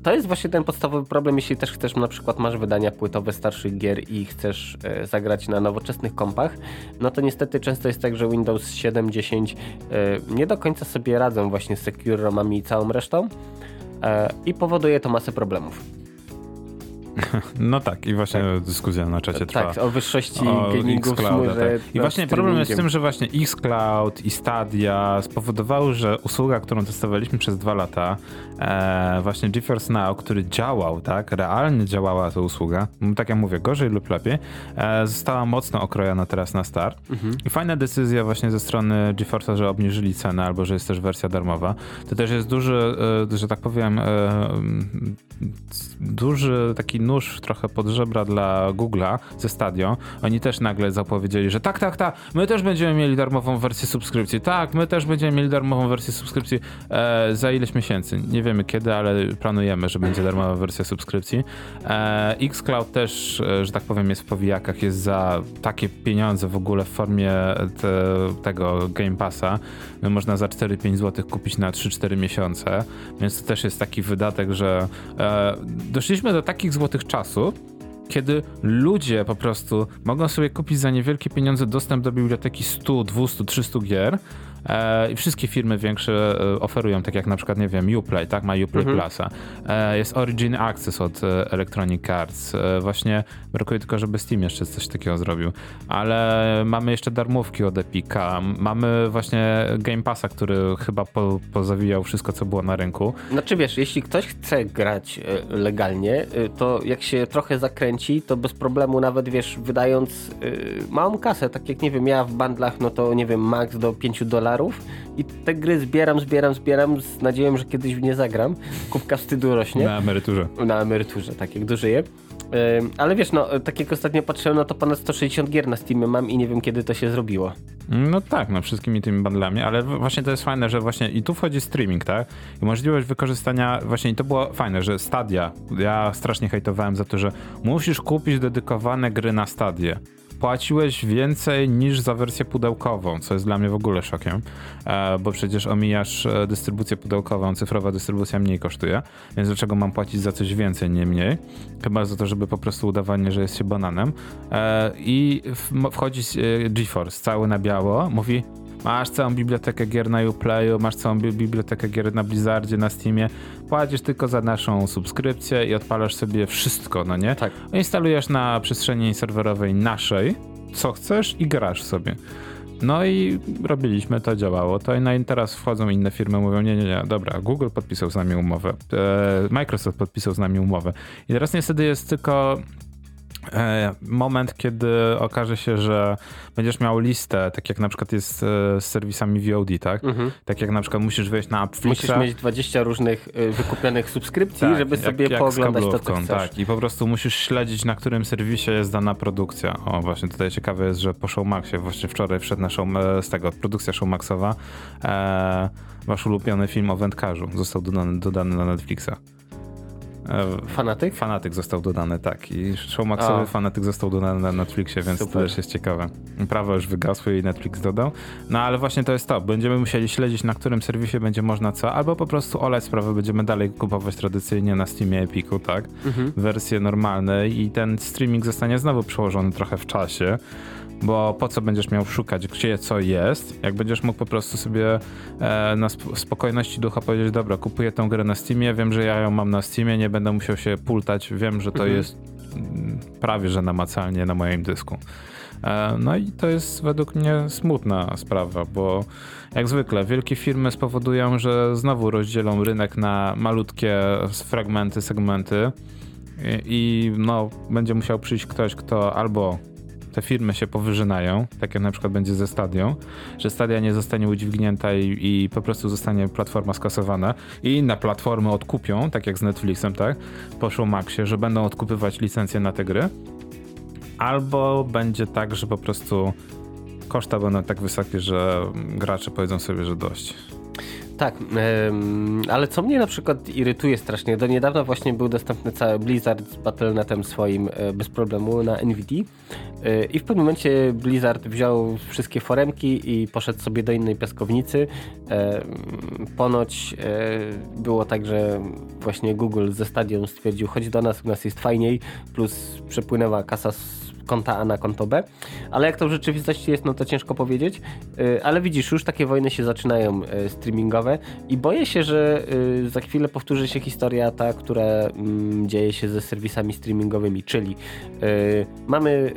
to jest właśnie ten podstawowy problem, jeśli też chcesz, na przykład masz wydania płytowe starszych gier i chcesz e, zagrać na nowoczesnych kompach, no to niestety często jest tak, że Windows 7, 10 e, nie do końca sobie radzą właśnie z Secure ROMami i całą resztą e, i powoduje to masę problemów. No tak, i właśnie tak. dyskusja na czacie tak, trwa. Tak, o wyższości o gamingu w chmurze. Tak. I właśnie problem jest z tym, że właśnie Xcloud i Stadia spowodowały, że usługa, którą testowaliśmy przez dwa lata, e, właśnie GeForce Now, który działał, tak, realnie działała ta usługa, tak jak mówię, gorzej lub lepiej, e, została mocno okrojona teraz na start. Mhm. I fajna decyzja właśnie ze strony GeForce'a, że obniżyli cenę, albo że jest też wersja darmowa. To też jest duży, e, że tak powiem, e, duży taki nóż trochę pod żebra dla Google'a ze Stadio. Oni też nagle zapowiedzieli, że tak, tak, tak, my też będziemy mieli darmową wersję subskrypcji. Tak, my też będziemy mieli darmową wersję subskrypcji e, za ileś miesięcy. Nie wiemy kiedy, ale planujemy, że będzie darmowa wersja subskrypcji. E, Xcloud też, e, że tak powiem, jest w powijakach, jest za takie pieniądze w ogóle w formie te, tego Game Passa. Można za 4-5 zł kupić na 3-4 miesiące, więc to też jest taki wydatek, że e, doszliśmy do takich złotych czasów, kiedy ludzie po prostu mogą sobie kupić za niewielkie pieniądze dostęp do biblioteki 100, 200, 300 gier, I wszystkie firmy większe e, oferują, tak jak na przykład, nie wiem, Uplay, tak, ma Uplay mhm. Plusa. E, jest Origin Access od Electronic Arts. Właśnie brakuje tylko, żeby Steam jeszcze coś takiego zrobił. Ale mamy jeszcze darmówki od Epica. Mamy właśnie Game Passa, który chyba po, pozawijał wszystko, co było na rynku. Znaczy wiesz, jeśli ktoś chce grać legalnie, to jak się trochę zakręci, to bez problemu nawet, wiesz, wydając małą kasę, tak jak, nie wiem, ja w bandlach, no to, nie wiem, max do 5 dolarów dolarów i te gry zbieram, zbieram, zbieram z nadzieją, że kiedyś w nie zagram. Kubka wstydu rośnie. Na emeryturze. Na emeryturze, tak jak dożyję. Ale wiesz, no, tak jak ostatnio patrzyłem, no to ponad 160 gier na Steamie mam i nie wiem kiedy to się zrobiło. No tak, no wszystkimi tymi bundlami, ale właśnie to jest fajne, że właśnie i tu wchodzi streaming, tak? I możliwość wykorzystania, właśnie i to było fajne, że Stadia, ja strasznie hejtowałem za to, że musisz kupić dedykowane gry na Stadię płaciłeś więcej niż za wersję pudełkową, co jest dla mnie w ogóle szokiem, e, bo przecież omijasz e, dystrybucję pudełkową, cyfrowa dystrybucja mniej kosztuje, więc dlaczego mam płacić za coś więcej, nie mniej? Chyba za to, żeby po prostu udawanie, że jest się bananem. E, I wchodzi GeForce cały na biało, mówi masz całą bibliotekę gier na Uplayu, masz całą bi bibliotekę gier na Blizzardzie, na Steamie, płacisz tylko za naszą subskrypcję i odpalasz sobie wszystko, no nie? Tak. Instalujesz na przestrzeni serwerowej naszej, co chcesz i grasz sobie. No i robiliśmy to, działało to no i teraz wchodzą inne firmy, mówią nie, nie, nie, dobra, Google podpisał z nami umowę, e, Microsoft podpisał z nami umowę i teraz niestety jest tylko moment, kiedy okaże się, że będziesz miał listę, tak jak na przykład jest e, z serwisami VOD, tak? Mhm. Tak jak na przykład musisz wejść na Appflixa. Musisz mieć 20 różnych e, wykupionych subskrypcji, tak, żeby sobie jak, jak pooglądać to, co chcesz. Tak, i po prostu musisz śledzić, na którym serwisie jest dana produkcja. O, właśnie tutaj ciekawe jest, że po Showmaxie, właśnie wczoraj wszedł na show, z tego, produkcja Showmaxowa, e, wasz ulubiony film o wędkarzu został dodany, dodany na Netflixa. E, fanatyk? Fanatyk został dodany, tak. I Showmaxowy Fanatyk został dodany na Netflixie, więc Super. to też jest ciekawe. Prawo już wygasły i Netflix dodał. No ale właśnie to jest to. Będziemy musieli śledzić, na którym serwisie będzie można co, albo po prostu olać sprawę, będziemy dalej kupować tradycyjnie na Steamie Epiku, tak? Mhm. Wersje normalne i ten streaming zostanie znowu przełożony trochę w czasie bo po co będziesz miał szukać, gdzie co jest, jak będziesz mógł po prostu sobie e, na sp spokojności ducha powiedzieć, dobra, kupuję tę grę na Steamie, wiem, że ja ją mam na Steamie, nie będę musiał się pultać, wiem, że to mhm. jest mm, prawie, że namacalnie na moim dysku. E, no i to jest według mnie smutna sprawa, bo jak zwykle wielkie firmy spowodują, że znowu rozdzielą rynek na malutkie fragmenty, segmenty i, i no, będzie musiał przyjść ktoś, kto albo te firmy się powyżynają, tak jak na przykład będzie ze Stadią, że Stadia nie zostanie udźwignięta i, i po prostu zostanie platforma skasowana i inne platformy odkupią, tak jak z Netflixem, tak, po Maxie, że będą odkupywać licencje na te gry, albo będzie tak, że po prostu koszta będą tak wysokie, że gracze powiedzą sobie, że dość. Tak, ale co mnie na przykład irytuje strasznie, do niedawna właśnie był dostępny cały Blizzard z Battle.netem swoim e, bez problemu na NVIDIA e, i w pewnym momencie Blizzard wziął wszystkie foremki i poszedł sobie do innej piaskownicy. Ponoć e, było tak, że właśnie Google ze stadion stwierdził, chodź do nas, u nas jest fajniej, plus przepłynęła kasa z konta A na konto B, ale jak to w rzeczywistości jest, no to ciężko powiedzieć, y, ale widzisz, już takie wojny się zaczynają y, streamingowe. I boję się, że y, za chwilę powtórzy się historia ta, która mm, dzieje się ze serwisami streamingowymi, czyli mamy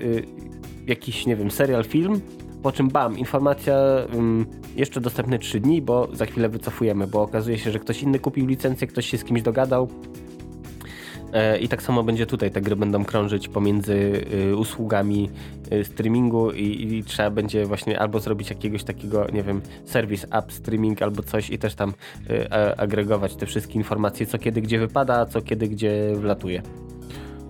jakiś, nie wiem, serial, film, po czym bam, informacja um, jeszcze dostępny 3 dni, bo za chwilę wycofujemy, bo okazuje się, że ktoś inny kupił licencję, ktoś się z kimś dogadał, I tak samo będzie tutaj. Te gry będą krążyć pomiędzy y, usługami y, streamingu i, i, trzeba będzie właśnie albo zrobić jakiegoś takiego, nie wiem, serwis app streaming albo coś i też tam y, agregować te wszystkie informacje, co kiedy gdzie wypada, a co kiedy gdzie wlatuje.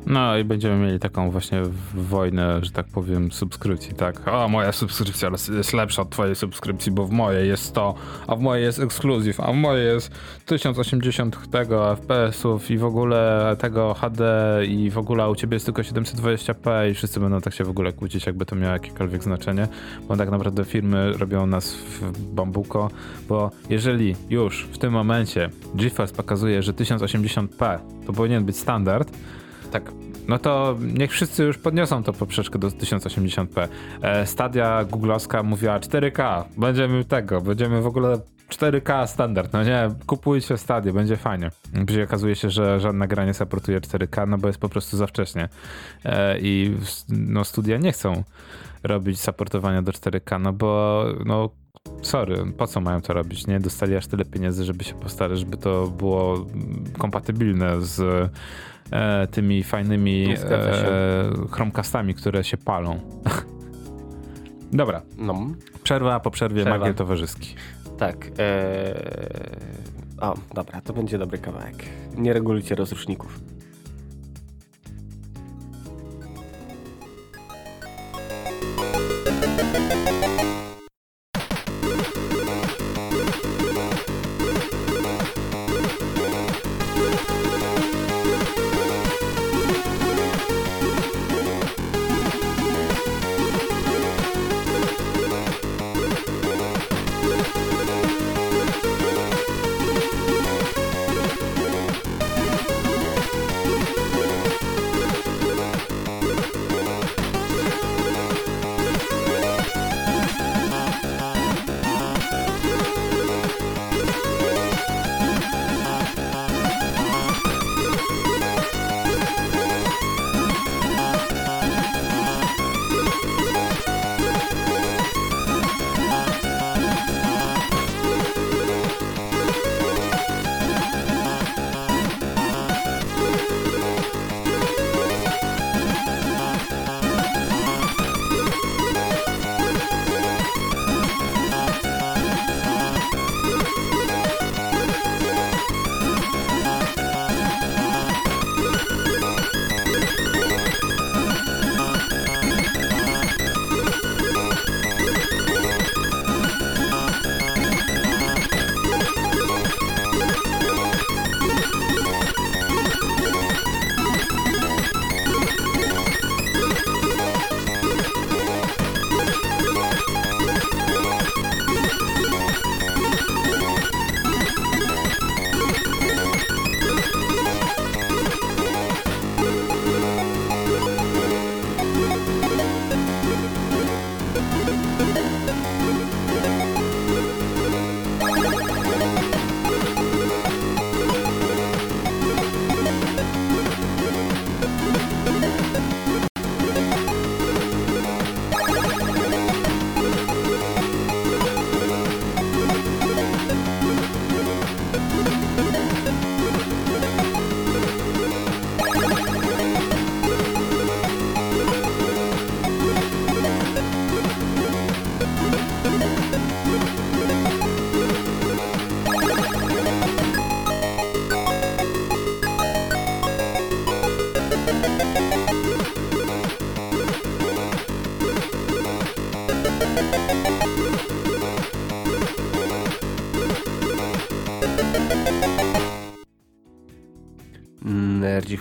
No i będziemy mieli taką właśnie wojnę, że tak powiem, subskrypcji, tak? O, moja subskrypcja jest lepsza od twojej subskrypcji, bo w mojej jest 100, a w mojej jest ekskluzyw, a w mojej jest 1080 tego FPS-ów i w ogóle tego HD i w ogóle u ciebie jest tylko 720p i wszyscy będą tak się w ogóle kłócić, jakby to miało jakiekolwiek znaczenie, bo tak naprawdę firmy robią nas w bambuko, bo jeżeli już w tym momencie GeForce pokazuje, że 1080p to powinien być standard, tak. No to niech wszyscy już podniosą to poprzeczkę do 1080p. E, Stadia googlowska mówiła 4K, będziemy tego, będziemy w ogóle 4K standard, no nie, kupujcie Stadię, będzie fajnie. Później okazuje się, że żadna gra nie supportuje 4K, no bo jest po prostu za wcześnie. E, I no studia nie chcą robić supportowania do 4K, no bo no sorry, po co mają to robić, nie? Dostali aż tyle pieniędzy, żeby się postarać, żeby to było kompatybilne z e, tymi fajnymi e, Chromecastami, które się palą. Dobra. No. Przerwa po przerwie Przerwa. Towarzyski. Tak. E... O, dobra, to będzie dobry kawałek. Nie regulujcie rozruszników.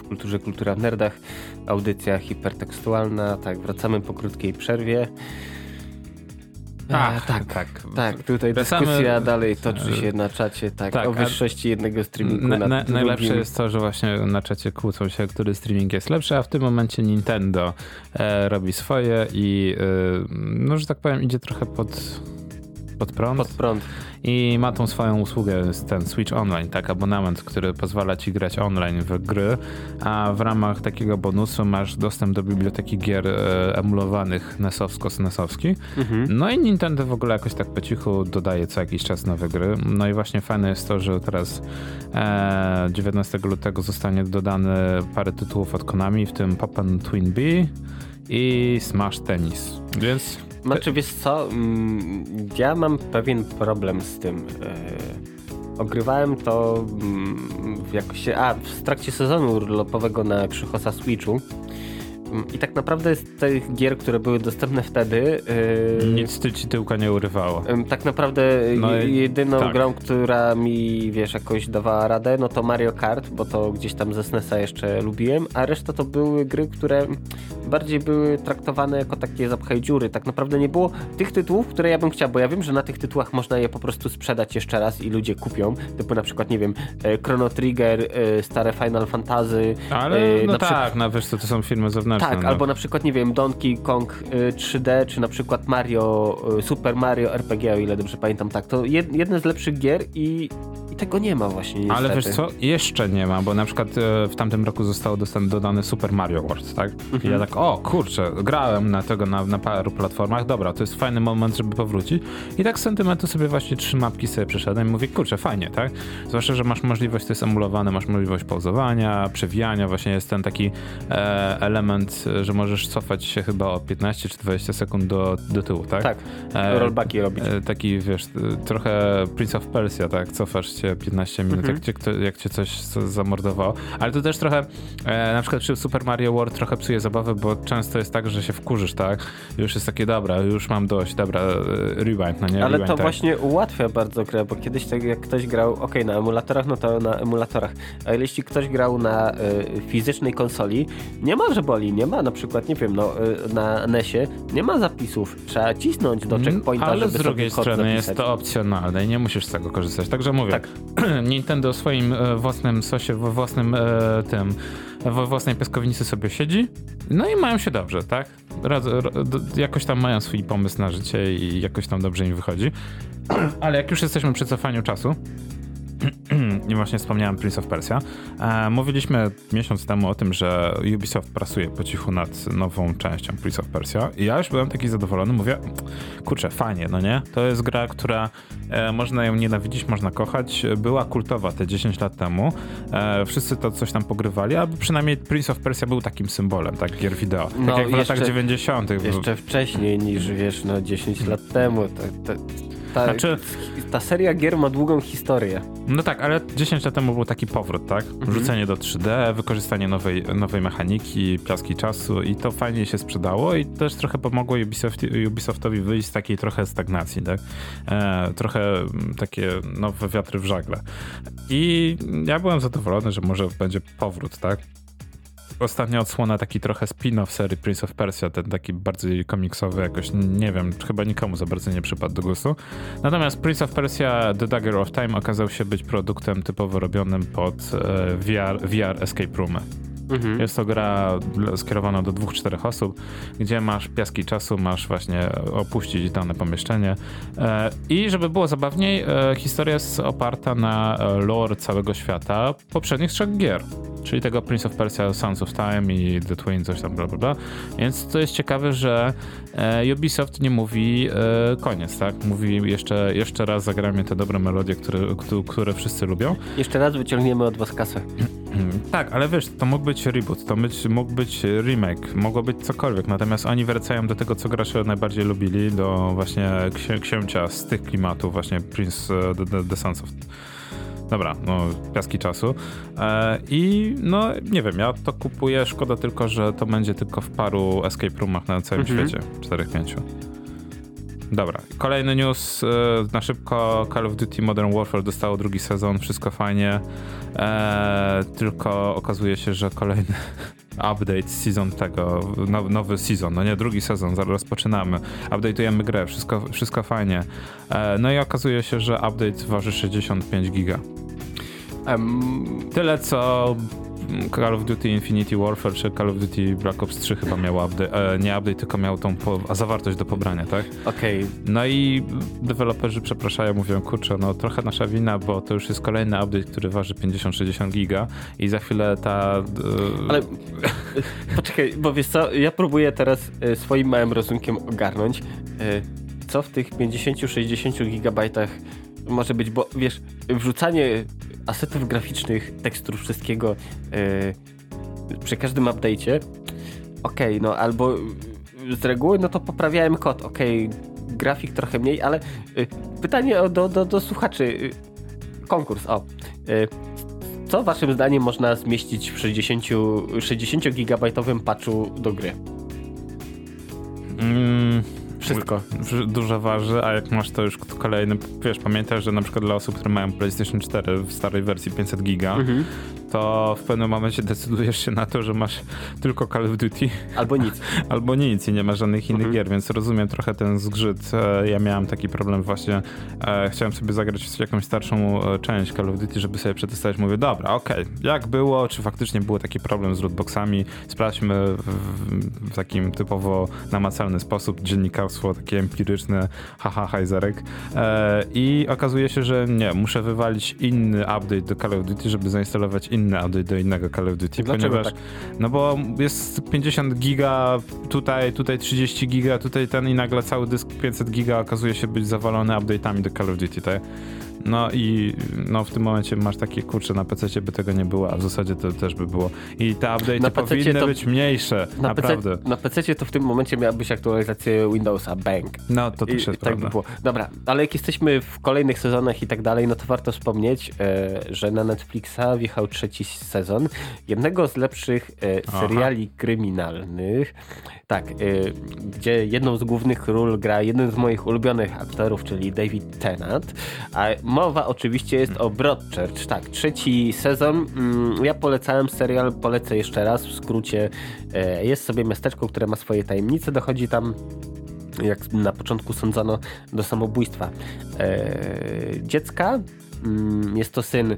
Kulturze, kultura w nerdach. Audycja hipertekstualna. Tak, wracamy po krótkiej przerwie. Ach, tak, tak. Tak, tutaj dyskusja dalej toczy się na czacie tak, tak o wyższości jednego streamingu na, na, Najlepsze jest to, że właśnie na czacie kłócą się, który streaming jest lepszy, a w tym momencie Nintendo e, robi swoje i e, no, że tak powiem, idzie trochę pod, pod prąd. Pod prąd i ma tą swoją usługę, ten Switch Online, tak, abonament, który pozwala ci grać online w gry, a w ramach takiego bonusu masz dostęp do biblioteki gier e, emulowanych NESowsko-SNESowskich. Mhm. No i Nintendo w ogóle jakoś tak po cichu dodaje co jakiś czas nowe gry. No i właśnie fajne jest to, że teraz e, 19 lutego zostanie dodane parę tytułów od Konami, w tym Pop Twin B i Smash Tennis. Więc znaczy wiesz co, mm, ja mam pewien problem z tym. E, ogrywałem to mm, jakoś, a w trakcie sezonu urlopowego na Krzychosa Switchu i tak naprawdę z tych gier, które były dostępne wtedy... Yy, Nic ci tyłka nie urywało. Yy, tak naprawdę no jedyną tak. grą, która mi, wiesz, jakoś dawała radę, no to Mario Kart, bo to gdzieś tam ze SNESa jeszcze lubiłem, a reszta to były gry, które bardziej były traktowane jako takie zapchaj dziury. Tak naprawdę nie było tych tytułów, które ja bym chciał, bo ja wiem, że na tych tytułach można je po prostu sprzedać jeszcze raz i ludzie kupią, typu na przykład, nie wiem, e, Chrono Trigger, e, stare Final Fantasy. Ale no tak, przykład... no wiesz, to, to są filmy zewnętrzne tak, no. albo na przykład, nie wiem, Donkey Kong 3D, y, czy na przykład Mario, y, Super Mario RPG, o ile dobrze pamiętam, tak. To jedne z lepszych gier i, i tego nie ma właśnie niestety. Ale wiesz co, jeszcze nie ma, bo na przykład y, w tamtym roku zostało dodane Super Mario World, tak? Mhm. I ja tak, o kurczę, grałem na tego na, na paru platformach, dobra, to jest fajny moment, żeby powrócić. I tak z sentymentu sobie właśnie trzy mapki sobie przeszedłem i mówię, kurczę, fajnie, tak? Zwłaszcza, że masz możliwość, to jest emulowane, masz możliwość pauzowania, przewijania, właśnie jest ten taki e, element że możesz cofać się chyba o 15 czy 20 sekund do, do tyłu, tak? Tak, e, rollbacki robić. E, taki, wiesz, trochę Prince of Persia, tak? Cofasz się 15 minut, mhm. jak, cię, jak cię coś zamordowało. Ale to też trochę, e, na przykład przy Super Mario World trochę psuje zabawę, bo często jest tak, że się wkurzysz, tak? Już jest takie, dobra, już mam dość, dobra, e, rewind, no nie? Ale rewind, to tak. właśnie ułatwia bardzo grę, bo kiedyś tak jak ktoś grał, ok, na emulatorach, no to na emulatorach, a jeśli ktoś grał na y, fizycznej konsoli, nie ma, że boli, nie ma na przykład, nie wiem, no, y, na NESie nie ma zapisów. Trzeba cisnąć do mm, checkpointa, Ale żeby z drugiej strony zapisać. jest to opcjonalne i nie musisz z tego korzystać. Także mówię, tak. Nintendo w swoim e, własnym sosie, we własnym e, tym, we własnej piaskownicy sobie siedzi, no i mają się dobrze, tak? Raz, jakoś tam mają swój pomysł na życie i jakoś tam dobrze im wychodzi. Ale jak już jesteśmy przy cofaniu czasu, i właśnie wspomniałem Prince of Persia. E, mówiliśmy miesiąc temu o tym, że Ubisoft pracuje po cichu nad nową częścią Prince of Persia i ja już byłem taki zadowolony, mówię, kurczę, fajnie, no nie? To jest gra, która e, można ją nienawidzić, można kochać. Była kultowa te 10 lat temu. E, wszyscy to coś tam pogrywali, albo przynajmniej Prince of Persia był takim symbolem, tak, gier wideo. Tak no, jak w latach 90. Jeszcze wcześniej niż, wiesz, no 10 lat temu. To, to ta, znaczy, ta seria gier ma długą historię. No tak, ale 10 lat temu był taki powrót, tak? Mhm. Rzucenie do 3D, wykorzystanie nowej, nowej mechaniki, piaski czasu i to fajnie się sprzedało i też trochę pomogło Ubisoft, Ubisoftowi wyjść z takiej trochę stagnacji, tak? E, trochę mm, takie nowe wiatry w żagle. I ja byłem zadowolony, że może będzie powrót, tak? Ostatnia odsłona taki trochę spin-off serii Prince of Persia, ten taki bardziej komiksowy jakoś, nie wiem, chyba nikomu za bardzo nie przypadł do gustu. Natomiast Prince of Persia The Dagger of Time okazał się być produktem typowo robionym pod e, VR, VR Escape Roomy. Mhm. Jest to gra skierowana do dwóch, czterech osób, gdzie masz piaski czasu, masz właśnie opuścić dane pomieszczenie. E, I żeby było zabawniej, e, historia jest oparta na lore całego świata poprzednich trzech gier czyli tego Prince of Persia Sons of Time i The Twin, coś tam, bla, bla, bla. Więc to jest ciekawe, że e, Ubisoft nie mówi e, koniec, tak? Mówi jeszcze, jeszcze raz zagramy te dobre melodie, które, które wszyscy lubią. Jeszcze raz wyciągniemy od was kasę. tak, ale wiesz, to mógł być reboot, to być, mógł być remake, mogło być cokolwiek, natomiast oni wracają do tego, co gracze najbardziej lubili, do właśnie księcia z tych klimatów, właśnie Prince the, the, the Sons of Dobra, no piaski czasu. E, I no nie wiem, ja to kupuję, szkoda tylko, że to będzie tylko w paru escape roomach na całym mhm. świecie, 4-5. Dobra, kolejny news. E, na szybko Call of Duty Modern Warfare dostało drugi sezon, wszystko fajnie. Eee, tylko okazuje się, że kolejny update season tego, nowy season, no nie, drugi sezon, zaraz rozpoczynamy. Update'ujemy grę, wszystko, wszystko fajnie. Eee, no i okazuje się, że update waży 65 giga. Um, Tyle co Call of Duty Infinity Warfare czy Call of Duty Black Ops 3 chyba miał update, e, nie update, tylko miał tą po, zawartość do pobrania, tak? Okej. Okay. No i deweloperzy przepraszają, mówią, kurczę, no trochę nasza wina, bo to już jest kolejny update, który waży 50-60 giga i za chwilę ta... E... Ale poczekaj, bo wiesz co, ja próbuję teraz e, swoim małym rozumkiem ogarnąć, e, co w tych 50-60 gigabajtach może być, bo wiesz, wrzucanie asetów graficznych, tekstur, wszystkiego yy, przy każdym update'cie, okej, okay, no albo z reguły, no to poprawiałem kod, okej, okay, grafik trochę mniej, ale yy, pytanie do, do, do słuchaczy, yy, konkurs, o. co waszym zdaniem można zmieścić w 60, 60 gigabajtowym patchu do gry? Mm, wszystko. Dużo waży, a jak masz to już kolejny, wiesz, pamiętasz, że na przykład dla osób, które mają PlayStation 4 w starej wersji 500 giga, mhm to w pewnym momencie decydujesz się na to, że masz tylko Call of Duty. Albo nic. Albo nic i nie ma żadnych innych mhm. gier, więc rozumiem trochę ten zgrzyt. E, ja miałem taki problem właśnie, e, chciałem sobie zagrać w jakąś starszą e, część Call of Duty, żeby sobie przetestować. Mówię, dobra, okej, okay. jak było, czy faktycznie był taki problem z lootboxami, sprawdźmy w, w takim typowo namacalny sposób, dziennikarstwo takie empiryczne, haha, hajzerek. I okazuje się, że nie, muszę wywalić inny update do Call of Duty, żeby zainstalować inny inny update do innego Call of Duty, Dlaczego ponieważ tak? no bo jest 50 giga, tutaj, tutaj 30 giga, tutaj ten i nagle cały dysk 500 giga okazuje się być zawalony update'ami do Call of Duty, tak? No i no, w tym momencie masz takie kurcze na PC by tego nie było, a w zasadzie to też by było. I te update powinny to, być mniejsze, na naprawdę. PC, na PC to w tym momencie miałabyś aktualizację Windowsa, bang. No to też jest tak by było. Dobra, ale jak jesteśmy w kolejnych sezonach i tak dalej, no to warto wspomnieć, e, że na Netflixa wjechał trzeci sezon jednego z lepszych e, seriali Aha. kryminalnych. Tak, y, gdzie jedną z głównych ról gra jeden z moich ulubionych aktorów, czyli David Tennant. A mowa oczywiście jest o Broadchurch. Tak, trzeci sezon. Mm, ja polecałem serial, polecę jeszcze raz w skrócie. Y, jest sobie miasteczko, które ma swoje tajemnice. Dochodzi tam jak na początku sądzono do samobójstwa y, dziecka. Mm, jest to syn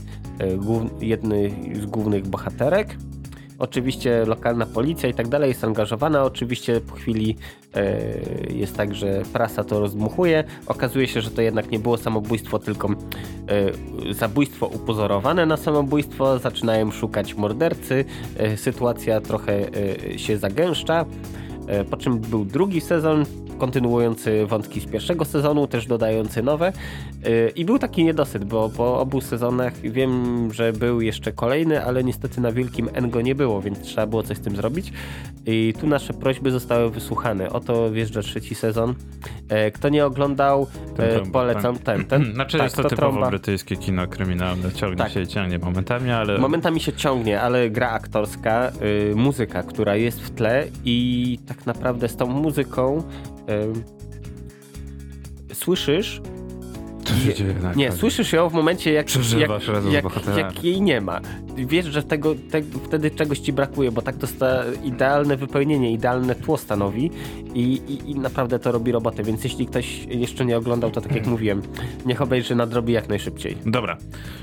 jednej z głównych bohaterek. Oczywiście lokalna policja i tak dalej jest angażowana. Oczywiście po chwili e, jest tak, że prasa to rozdmuchuje. Okazuje się, że to jednak nie było samobójstwo, tylko e, zabójstwo upozorowane na samobójstwo. Zaczynają szukać mordercy. E, sytuacja trochę e, się zagęszcza. E, po czym był drugi sezon, kontynuujący wątki z pierwszego sezonu, też dodający nowe. Y, I był taki niedosyt, bo po obu sezonach wiem, że był jeszcze kolejny, ale niestety na Wielkim Engo nie było, więc trzeba było coś z tym zrobić. I tu nasze prośby zostały wysłuchane. Oto wjeżdża trzeci sezon. E, kto nie oglądał, ten, e, polecam ten. ten znaczy tak, jest to, to typowo trąba. brytyjskie kino kryminalne. Ciągnie tak. się ciągnie momentami, ale... Momentami się ciągnie, ale gra aktorska, y, muzyka, która jest w tle i tak naprawdę z tą muzyką słyszysz się dzieje Nie, słyszysz ją w momencie, jak, jak, jak, jak, jej nie ma. Wiesz, że tego, te, wtedy czegoś ci brakuje, bo tak to idealne wypełnienie, idealne tło stanowi i, i, i, naprawdę to robi robotę, więc jeśli ktoś jeszcze nie oglądał, to tak jak mówiłem, niech obejrzy nadrobi jak najszybciej. Dobra.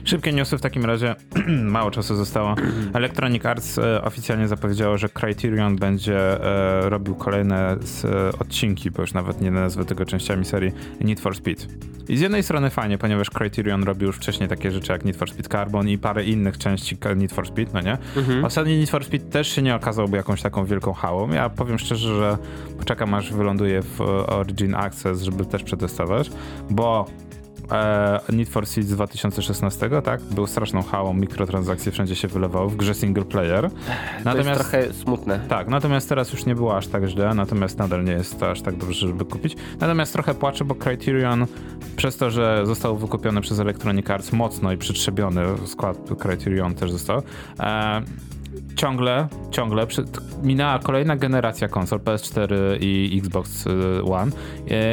Szybkie newsy w takim razie. Mało czasu zostało. Electronic Arts e, oficjalnie zapowiedziało, że Criterion będzie e, robił kolejne z, e, odcinki, bo już nawet nie nazwę tego częściami serii Need for Speed. I z jednej strony fajnie, ponieważ Criterion robił już wcześniej takie rzeczy jak Need for Speed Carbon i parę innych części Need for Speed, no nie? Mhm. Ostatni Need for Speed też się nie okazałby jakąś taką wielką hałą. Ja powiem szczerze, że poczekam aż wyląduje w Origin Access, żeby też przetestować, bo e, Need for Speed z 2016, tak? Był straszną hałą, mikrotransakcje wszędzie się wylewały w grze single player. Natomiast, to jest trochę smutne. Tak, natomiast teraz już nie było aż tak źle, natomiast nadal nie jest to aż tak dobrze, żeby kupić. Natomiast trochę płaczę, bo Criterion przez to, że został wykupiony przez Electronic Arts mocno i przytrzebiony, skład Criterion też został, e, ciągle, ciągle minęła kolejna generacja konsol PS4 i Xbox One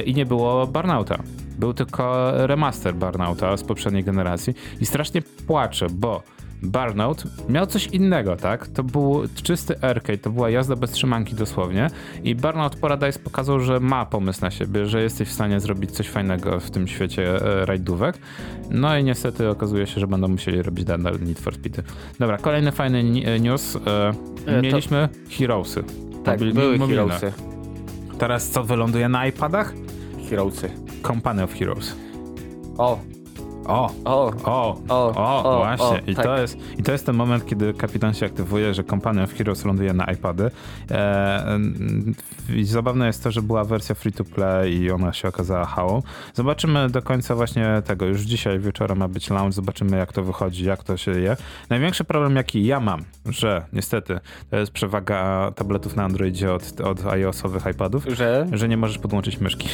i nie było Burnouta. Był tylko remaster Burnouta z poprzedniej generacji i strasznie płaczę, bo Burnout miał coś innego, tak? To był czysty arcade, to była jazda bez trzymanki dosłownie i Burnout Paradise pokazał, że ma pomysł na siebie, że jesteś w stanie zrobić coś fajnego w tym świecie e, rajdówek. No i niestety okazuje się, że będą musieli robić nadal Need for Speedy. Dobra, kolejny fajny e, news. E, mieliśmy to... Heroesy. Tak, były mobilne. Heroesy. Teraz co wyląduje na iPadach? Heroesy. Company of Heroes. O, o, o, o, o, o właśnie. I, tak. to jest, I to jest ten moment, kiedy kapitan się aktywuje, że Company of Heroes ląduje na iPady. E, I zabawne jest to, że była wersja free to play i ona się okazała hałą. Zobaczymy do końca właśnie tego. Już dzisiaj wieczorem ma być launch, zobaczymy jak to wychodzi, jak to się je. Największy problem, jaki ja mam, że niestety to jest przewaga tabletów na Androidzie od, od iOS-owych iPadów, że? że nie możesz podłączyć myszki.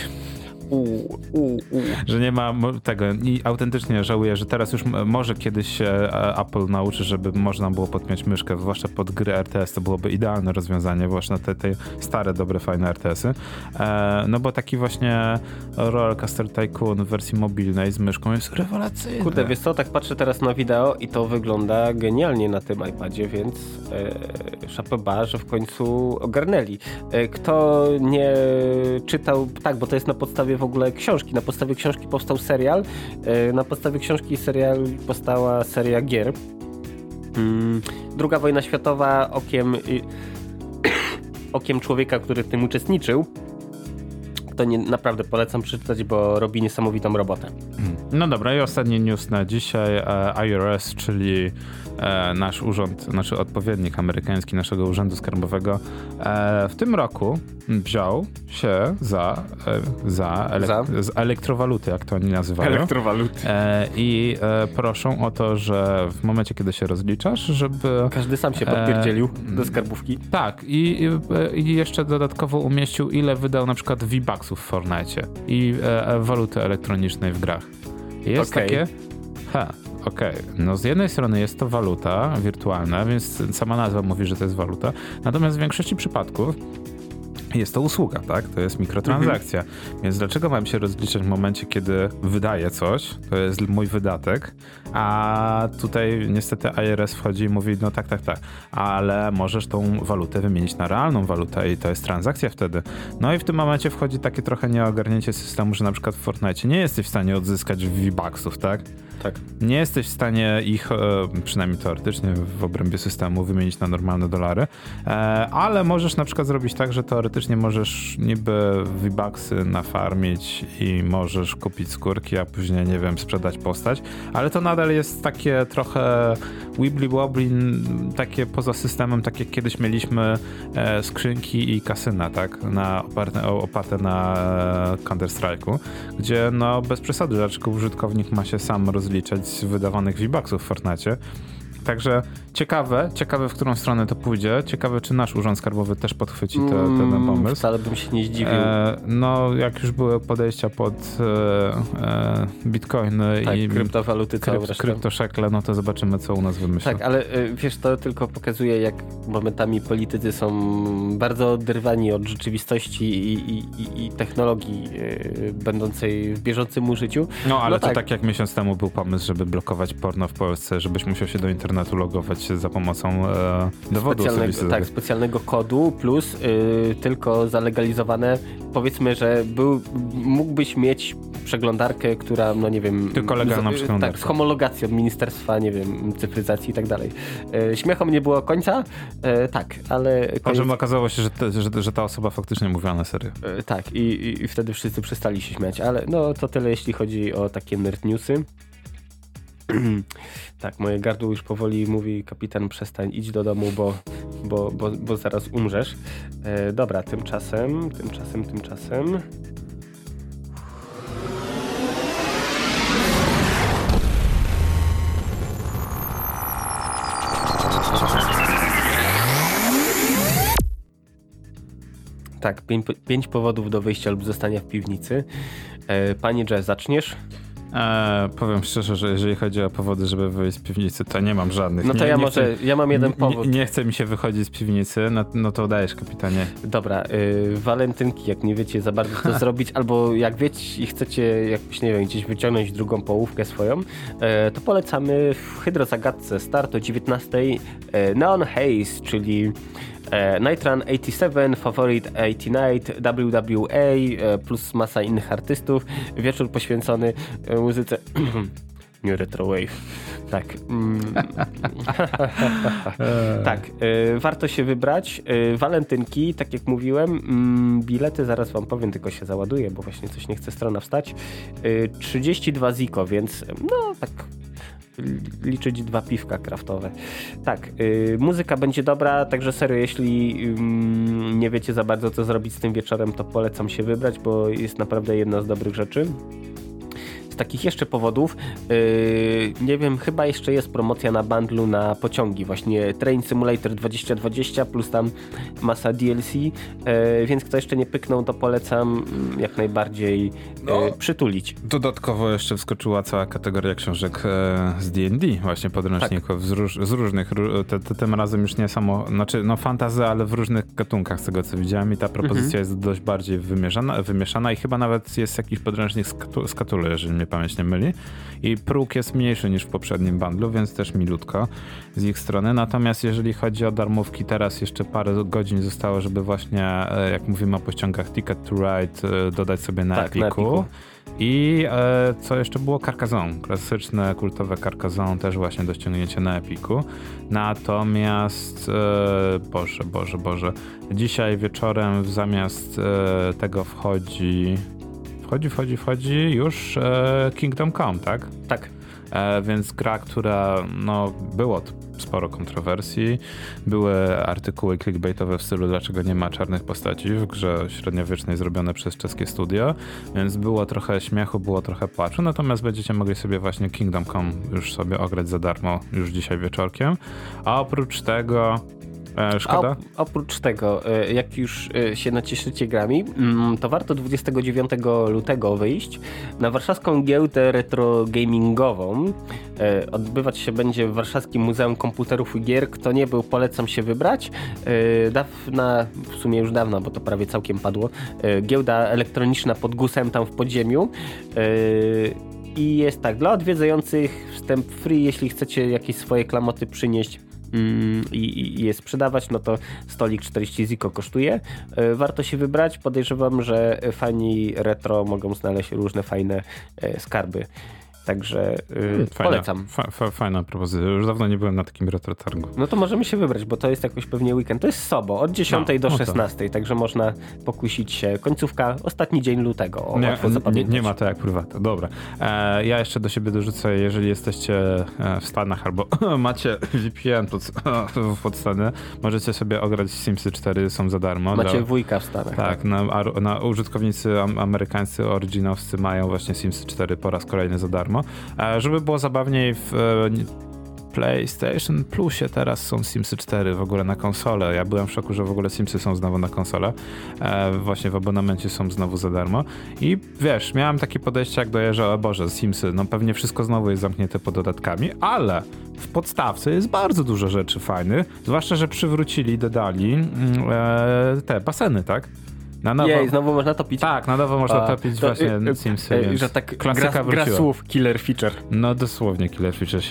Że nie ma tego i autentycznie żałuję, że teraz już może kiedyś się e, Apple nauczy, żeby można było podpiąć myszkę, zwłaszcza pod gry RTS, to byłoby idealne rozwiązanie, właśnie te, te stare, dobre, fajne RTS-y. E, no bo taki właśnie Rollercoaster Tycoon w wersji mobilnej z myszką jest rewelacyjny. Kurde, wiesz co, tak patrzę teraz na wideo i to wygląda genialnie na tym iPadzie, więc e, szapeba, że w końcu ogarnęli. E, kto nie czytał, tak, bo to jest na podstawie w ogóle książki. Na podstawie książki powstał serial. E, na podstawie książki i serial powstała seria gier. Mm, druga wojna światowa okiem okiem człowieka, który w tym uczestniczył. To nie, naprawdę polecam przeczytać, bo robi niesamowitą robotę. Mm. No dobra, i ostatni news na dzisiaj. E, IRS, czyli nasz urząd, znaczy odpowiednik amerykański naszego urzędu skarbowego, e, w tym roku wziął się za, e, za, elek za? elektrowaluty, jak to oni nazywają. Elektrowaluty. E, I e, proszą o to, że w momencie, kiedy się rozliczasz, żeby... Każdy sam się podpierdzielił do skarbówki. Tak, i, i, jeszcze dodatkowo umieścił, ile wydał na przykład V-Bucksów w Fortnite i waluty elektronicznej w grach. Jest okay. takie... Ha, Okej, okay. no z jednej strony jest to waluta wirtualna, więc sama nazwa mówi, że to jest waluta. Natomiast w większości przypadków jest to usługa, tak? To jest mikrotransakcja. Mhm. Więc dlaczego mam się rozliczać w momencie, kiedy wydaję coś, to jest mój wydatek, a tutaj niestety IRS wchodzi i mówi, no tak, tak, tak, ale możesz tą walutę wymienić na realną walutę i to jest transakcja wtedy. No i w tym momencie wchodzi takie trochę nieogarnięcie systemu, że na przykład w Fortnite nie jesteś w stanie odzyskać V-Bucksów, tak? Tak. Nie jesteś w stanie ich, e, przynajmniej teoretycznie w obrębie systemu, wymienić na normalne dolary, e, ale możesz na przykład zrobić tak, że teoretycznie możesz niby V-Bucksy nafarmić i możesz kupić skórki, a później, nie wiem, sprzedać postać, ale to nadal jest takie trochę wibbly wobbly, takie poza systemem, tak jak kiedyś mieliśmy e, skrzynki i kasyna, tak, na, oparte, oparte na Counter-Strike'u, gdzie no bez przesady, dlaczego użytkownik ma się sam rozwijać rozliczać z wydawanych V-Bucksów w Fortnite. Także ciekawe, ciekawe w którą stronę to pójdzie. Ciekawe, czy nasz urząd skarbowy też podchwyci te, ten mm, pomysł. Wcale bym się nie zdziwił. E, no, jak już były podejścia pod e, e, bitcoiny tak, i kryptowaluty, krypt, kryptoszekle, no to zobaczymy, co u nas wymyślą. Tak, ale e, wiesz, to tylko pokazuje, jak momentami politycy są bardzo oderwani od rzeczywistości i, i, i, i technologii e, będącej w bieżącym użyciu. No, ale no, to tak. tak jak miesiąc temu był pomysł, żeby blokować porno w Polsce, żebyś musiał się do internetu logować za pomocą e, dowodu specjalnego, Tak, specjalnego kodu plus y, tylko zalegalizowane powiedzmy, że był, mógłbyś mieć przeglądarkę, która, no nie wiem... Tylko legalną przeglądarkę. Tak, z homologacji od Ministerstwa, nie wiem, cyfryzacji i tak dalej. E, śmiechom nie było końca, e, tak, ale... Koniec... Okazało się, że, te, że, że, ta osoba faktycznie mówiła na serio. E, tak, i, i wtedy wszyscy przestali się śmiać, ale no to tyle, jeśli chodzi o takie nerd newsy. tak, moje gardło już powoli mówi, kapitan przestań, idź do domu, bo, bo, bo, bo zaraz umrzesz. E, dobra, tymczasem, tymczasem, tymczasem... Tak, pięć, pięć powodów do wyjścia lub zostania w piwnicy. E, Panie Jazz, zaczniesz? E, powiem szczerze, że jeżeli chodzi o powody, żeby wyjść z piwnicy, to nie mam żadnych. No to nie, ja nie może, chcę, ja mam jeden powód. Nie, nie, chce mi się wychodzić z piwnicy, no, no to dajesz kapitanie. Dobra, y, walentynki, jak nie wiecie za bardzo co zrobić, albo jak wiecie i chcecie jakoś, nie wiem, gdzieś wyciągnąć drugą połówkę swoją, y, to polecamy w Hydrozagadce start o 19 y, Neon Haze, czyli E, Night Run 87, Favorite 89, WWA plus masa innych artystów. Wieczór poświęcony e, muzyce New Retro Wave. Tak. Mm. tak, y, warto się wybrać. Y, walentynki, tak jak mówiłem, y, bilety zaraz wam powiem, tylko się załaduję, bo właśnie coś nie chce strona wstać. 32 ziko, więc no tak liczyć dwa piwka kraftowe. Tak, yy, muzyka będzie dobra, także serio, jeśli yy, nie wiecie za bardzo co zrobić z tym wieczorem, to polecam się wybrać, bo jest naprawdę jedna z dobrych rzeczy takich jeszcze powodów, yy, nie wiem, chyba jeszcze jest promocja na bundlu na pociągi, właśnie Train Simulator 2020 plus tam masa DLC, yy, więc kto jeszcze nie pyknął, to polecam mm, jak najbardziej yy, no, przytulić. Dodatkowo jeszcze wskoczyła cała kategoria książek e, z D&D, właśnie podręczników tak. z, róż, z, różnych, te, te, tym razem już nie samo, znaczy no fantazy, ale w różnych gatunkach z tego co widziałem i ta propozycja mhm. jest dość bardziej wymieszana, wymieszana i chyba nawet jest jakiś podręcznik z, katu, z Katulu, jeżeli mnie pamięć nie myli. I próg jest mniejszy niż w poprzednim bundlu, więc też milutko z ich strony. Natomiast jeżeli chodzi o darmówki, teraz jeszcze parę godzin zostało, żeby właśnie, e, jak mówimy o pościągach Ticket to Ride, e, dodać sobie na tak, Epiku. Na Epiku. I e, co jeszcze było? Carcassonne. Klasyczne, kultowe Carcassonne też właśnie do ściągnięcia na Epiku. Natomiast e, Boże, Boże, Boże. Dzisiaj wieczorem zamiast e, tego wchodzi wchodzi, wchodzi, wchodzi już e, Kingdom Come, tak? Tak. E, więc gra, która no, było sporo kontrowersji. Były artykuły clickbaitowe w stylu dlaczego nie ma czarnych postaci w grze średniowiecznej zrobione przez czeskie studio, więc było trochę śmiechu, było trochę płaczu, natomiast będziecie mogli sobie właśnie Kingdom Come już sobie ograć za darmo już dzisiaj wieczorkiem. A oprócz tego E, szkoda? A oprócz tego, e, jak już e, się nacieszycie grami, mm, to warto 29 lutego wyjść na warszawską giełdę retro gamingową. Odbywać się będzie w Warszawskim Muzeum Komputerów i Gier. Kto nie był, polecam się wybrać. Dawna, w sumie już dawna, bo to prawie całkiem padło, giełda elektroniczna pod Gusem tam w podziemiu. I jest tak, dla odwiedzających wstęp free, jeśli chcecie jakieś swoje klamoty przynieść i, i je sprzedawać, no to stolik 40 ziko kosztuje. E, warto się wybrać. Podejrzewam, że fani retro mogą znaleźć różne fajne e, skarby. Także yy, fajna, polecam. Fa, fa, fajna propozycja. Już dawno nie byłem na takim retro targu. No to możemy się wybrać, bo to jest jakoś pewnie weekend. To jest Sobo, od 10 no, do 16, no także można pokusić się. Końcówka, ostatni dzień lutego. O, nie, nie, nie, ma to jak prywatne. Dobra. E, ja jeszcze do siebie dorzucę, jeżeli jesteście e, w Stanach albo macie VPN pod, pod Stany, możecie sobie ograć Simsy 4, są za darmo. Macie dla, wujka w Stanach. Tak, tak. Na, na użytkownicy amerykańscy, originowscy mają właśnie Simsy 4 po raz kolejny za darmo darmo. E, żeby było zabawniej w e, PlayStation Plusie teraz są Simsy 4 w ogóle na konsolę. Ja byłem w szoku, że w ogóle Simsy są znowu na konsolę. E, właśnie w abonamencie są znowu za darmo. I wiesz, miałem takie podejście jak do że o Boże, Simsy, no pewnie wszystko znowu jest zamknięte pod dodatkami, ale w podstawce jest bardzo dużo rzeczy fajnych, zwłaszcza, że przywrócili, dodali mm, e, te baseny, tak? Na nowo. Jej, znowu można topić. Tak, na nowo można A, topić to, właśnie y, y, Simsy. Y, że tak gra, gra słów, killer feature. No dosłownie killer feature.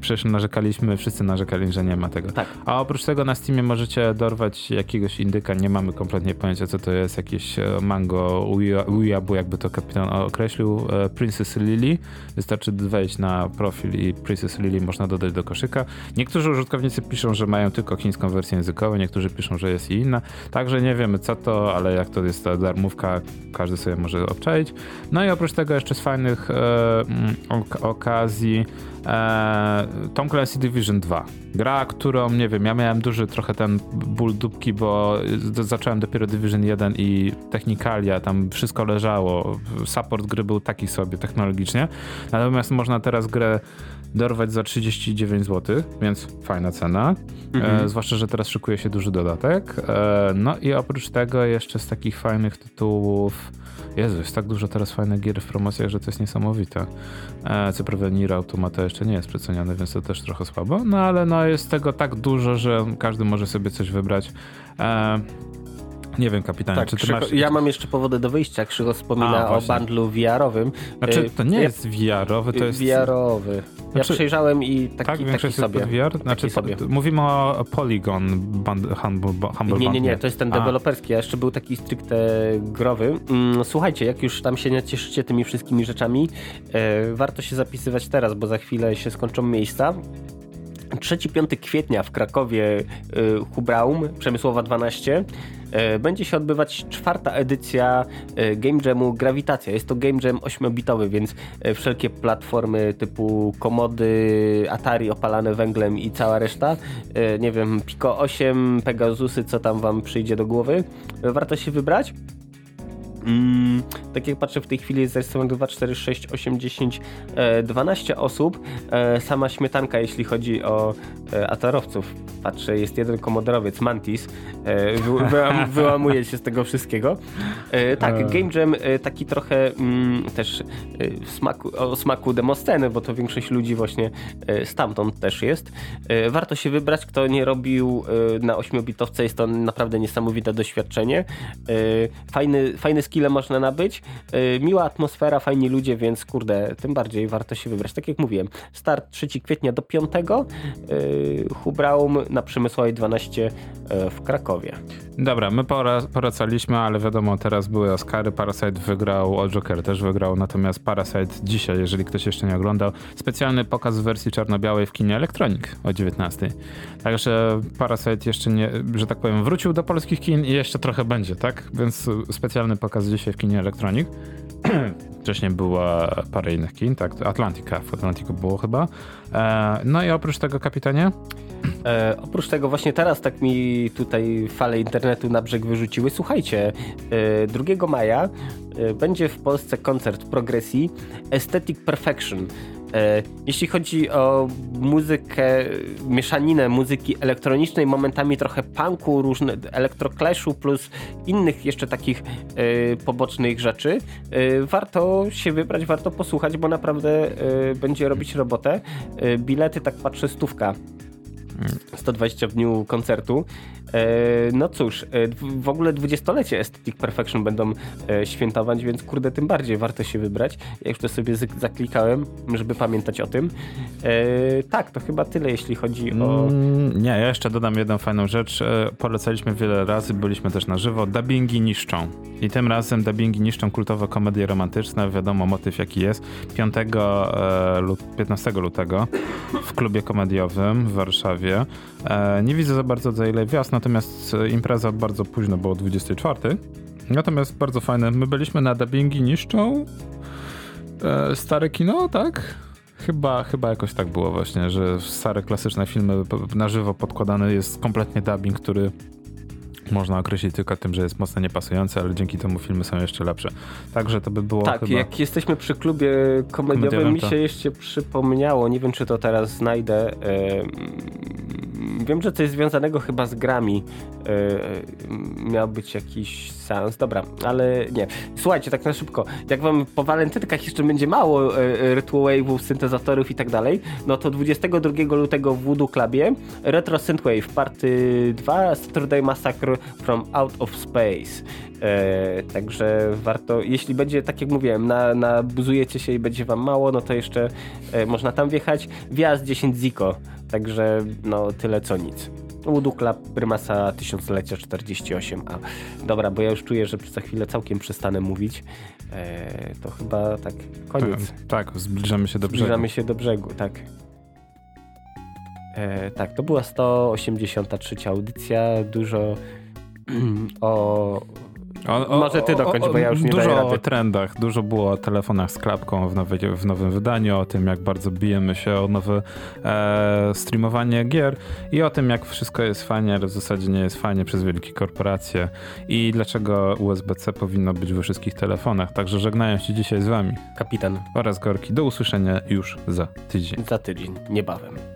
Przecież narzekaliśmy, wszyscy narzekali, że nie ma tego. Tak. A oprócz tego na Steamie możecie dorwać jakiegoś indyka, nie mamy kompletnie pojęcia co to jest, jakieś e, mango Uyabu, jakby to kapitan określił, e, Princess Lily. Wystarczy wejść na profil i Princess Lily można dodać do koszyka. Niektórzy użytkownicy piszą, że mają tylko chińską wersję językową, niektórzy piszą, że jest i inna. Także nie wiemy co to, ale jak to jest ta darmówka, każdy sobie może obczaić. No i oprócz tego jeszcze z fajnych e, mm, ok okazji e, Tom Clancy Division 2. Gra, którą, nie wiem, ja miałem duży trochę ten ból dupki, bo zacząłem dopiero Division 1 i technikalia, tam wszystko leżało. Support gry był taki sobie technologicznie. Natomiast można teraz grę dorwać za 39 zł, więc fajna cena. Mhm. E, zwłaszcza, że teraz szykuje się duży dodatek. E, no i oprócz tego jeszcze z takich fajnych tytułów Jezu, jest tak dużo teraz fajnych gier w promocjach, że to jest niesamowite. E, co prawda Nier Automata jeszcze nie jest przeceniany, więc to też trochę słabo, no ale no jest tego tak dużo, że każdy może sobie coś wybrać. E, nie wiem, kapitanie, tak, czy ty Krzycho, masz... Ja mam jeszcze powody do wyjścia. Krzycho wspomina A, o bundlu VR-owym. Znaczy, to nie jest VR-owy, to jest... VR-owy. Ja znaczy, przejrzałem i taki, tak, taki sobie. VR? Znaczy, sobie. Mówimy o Polygon Humble, Humble Nie, nie, nie, to jest ten deweloperski, a jeszcze był taki stricte growy. Mm, słuchajcie, jak już tam się nie cieszycie tymi wszystkimi rzeczami, e, warto się zapisywać teraz, bo za chwilę się skończą miejsca. 3-5 kwietnia w Krakowie y, Hubraum, Przemysłowa 12, y, będzie się odbywać czwarta edycja y, Game Jamu Grawitacja. Jest to Game Jam 8-bitowy, więc wszelkie platformy typu komody, Atari opalane węglem i cała reszta, nie wiem, Pico 8, Pegasusy, co tam wam przyjdzie do głowy, warto się wybrać. Mm, tak jak patrzę w tej chwili jest zarejestrowane 2, 4, 6, 8, 10, 12 osób. E, sama śmietanka, jeśli chodzi o e, atarowców. Patrzę, jest jeden komodorowiec, Mantis. E, wy, wyłam, wyłamuje się z tego wszystkiego. Tak. Game Jam taki trochę mm, też smaku, o smaku demosceny, bo to większość ludzi właśnie stamtąd też jest. warto się wybrać, kto nie robił na 8-bitowce, jest to naprawdę niesamowite doświadczenie. fajny, fajny skille można nabyć. Yy, miła atmosfera, fajni ludzie, więc kurde, tym bardziej warto się wybrać. Tak jak mówiłem, start 3 kwietnia do 5. Yy, Hubraum na Przemysłowej 12 yy, w Krakowie. Dobra, my poracaliśmy, ale wiadomo, teraz były Oscary, Parasite wygrał, o Joker też wygrał, natomiast Parasite dzisiaj, jeżeli ktoś jeszcze nie oglądał, specjalny pokaz w wersji czarno-białej w kinie Electronic o 19. Także Parasite jeszcze nie, że tak powiem, wrócił do polskich kin i jeszcze trochę będzie, tak? Więc specjalny pokaz dzisiaj w kinie Electronic. Wcześniej była parę innych kin, tak? Atlantica, w Atlantiku było chyba. E, no i oprócz tego, kapitanie? E, oprócz tego właśnie teraz tak mi tutaj fale internetu na brzeg wyrzuciły. Słuchajcie, e, 2 maja e, będzie w Polsce koncert progresji Aesthetic Perfection. E, jeśli chodzi o muzykę, mieszaninę muzyki elektronicznej, momentami trochę punku, różne elektroklashu plus innych jeszcze takich e, pobocznych rzeczy, e, warto się wybrać, warto posłuchać, bo naprawdę będzie robić robotę. Bilety, tak patrzę, stówka 120 w dniu koncertu. E, no cóż, e, w ogóle dwudziestolecie Aesthetic Perfection będą e, świętować, więc kurde, tym bardziej warto się wybrać. Ja już to sobie zaklikałem, żeby pamiętać o tym. Tak, to chyba tyle, jeśli chodzi o... Mm, nie, ja jeszcze dodam jedną fajną rzecz. Polecaliśmy wiele razy, byliśmy też na żywo. Dubbingi niszczą. I tym razem dubbingi niszczą kultowe komedie romantyczne. Wiadomo, motyw jaki jest. 5 15 lutego w klubie komediowym w Warszawie. Nie widzę za bardzo za ile gwiazd, natomiast e, impreza bardzo późno, było 24. Natomiast bardzo fajne. My byliśmy na dubbingi niszczą e, stare kino, tak? Chyba, chyba jakoś tak było właśnie, że stare klasyczne filmy na żywo podkładany jest kompletnie dubbing, który można określić tylko tym, że jest mocno niepasujący, ale dzięki temu filmy są jeszcze lepsze. Także to by było Tak, chyba... jak jesteśmy przy klubie komediowym, komediowym mi się jeszcze przypomniało, nie wiem czy to teraz znajdę, wiem, że coś związanego chyba z grami yy, miał być jakiś seans, dobra, ale nie. Słuchajcie, tak na szybko, jak wam po walentynkach jeszcze będzie mało yy, Retro Wave'ów, syntezatorów i tak dalej, no to 22 lutego w Voodoo Clubie Retro Synthwave Party 2 Saturday Massacre from Out of Space. E, także warto, jeśli będzie, tak jak mówiłem, na, nabuzujecie się i będzie wam mało, no to jeszcze e, można tam wjechać. Wjazd 10 Ziko, także no tyle co nic. Club Prymasa Tysiąclecia 48a. Dobra, bo ja już czuję, że za chwilę całkiem przestanę mówić. E, to chyba tak koniec. Tak, zbliżamy się do brzegu. Zbliżamy się do brzegu, tak. E, tak, to była 183 audycja. Dużo o o, o, Może ty dokończ, bo ja już nie Dużo o trendach, dużo było o telefonach z klapką w, nowej, w nowym wydaniu, o tym jak bardzo bijemy się o nowe e, streamowanie gier i o tym jak wszystko jest fajnie, ale w zasadzie nie jest fajnie przez wielkie korporacje i dlaczego USB-C powinno być we wszystkich telefonach. Także żegnają się dzisiaj z wami kapitan oraz Gorki. Do usłyszenia już za tydzień. Za tydzień, niebawem.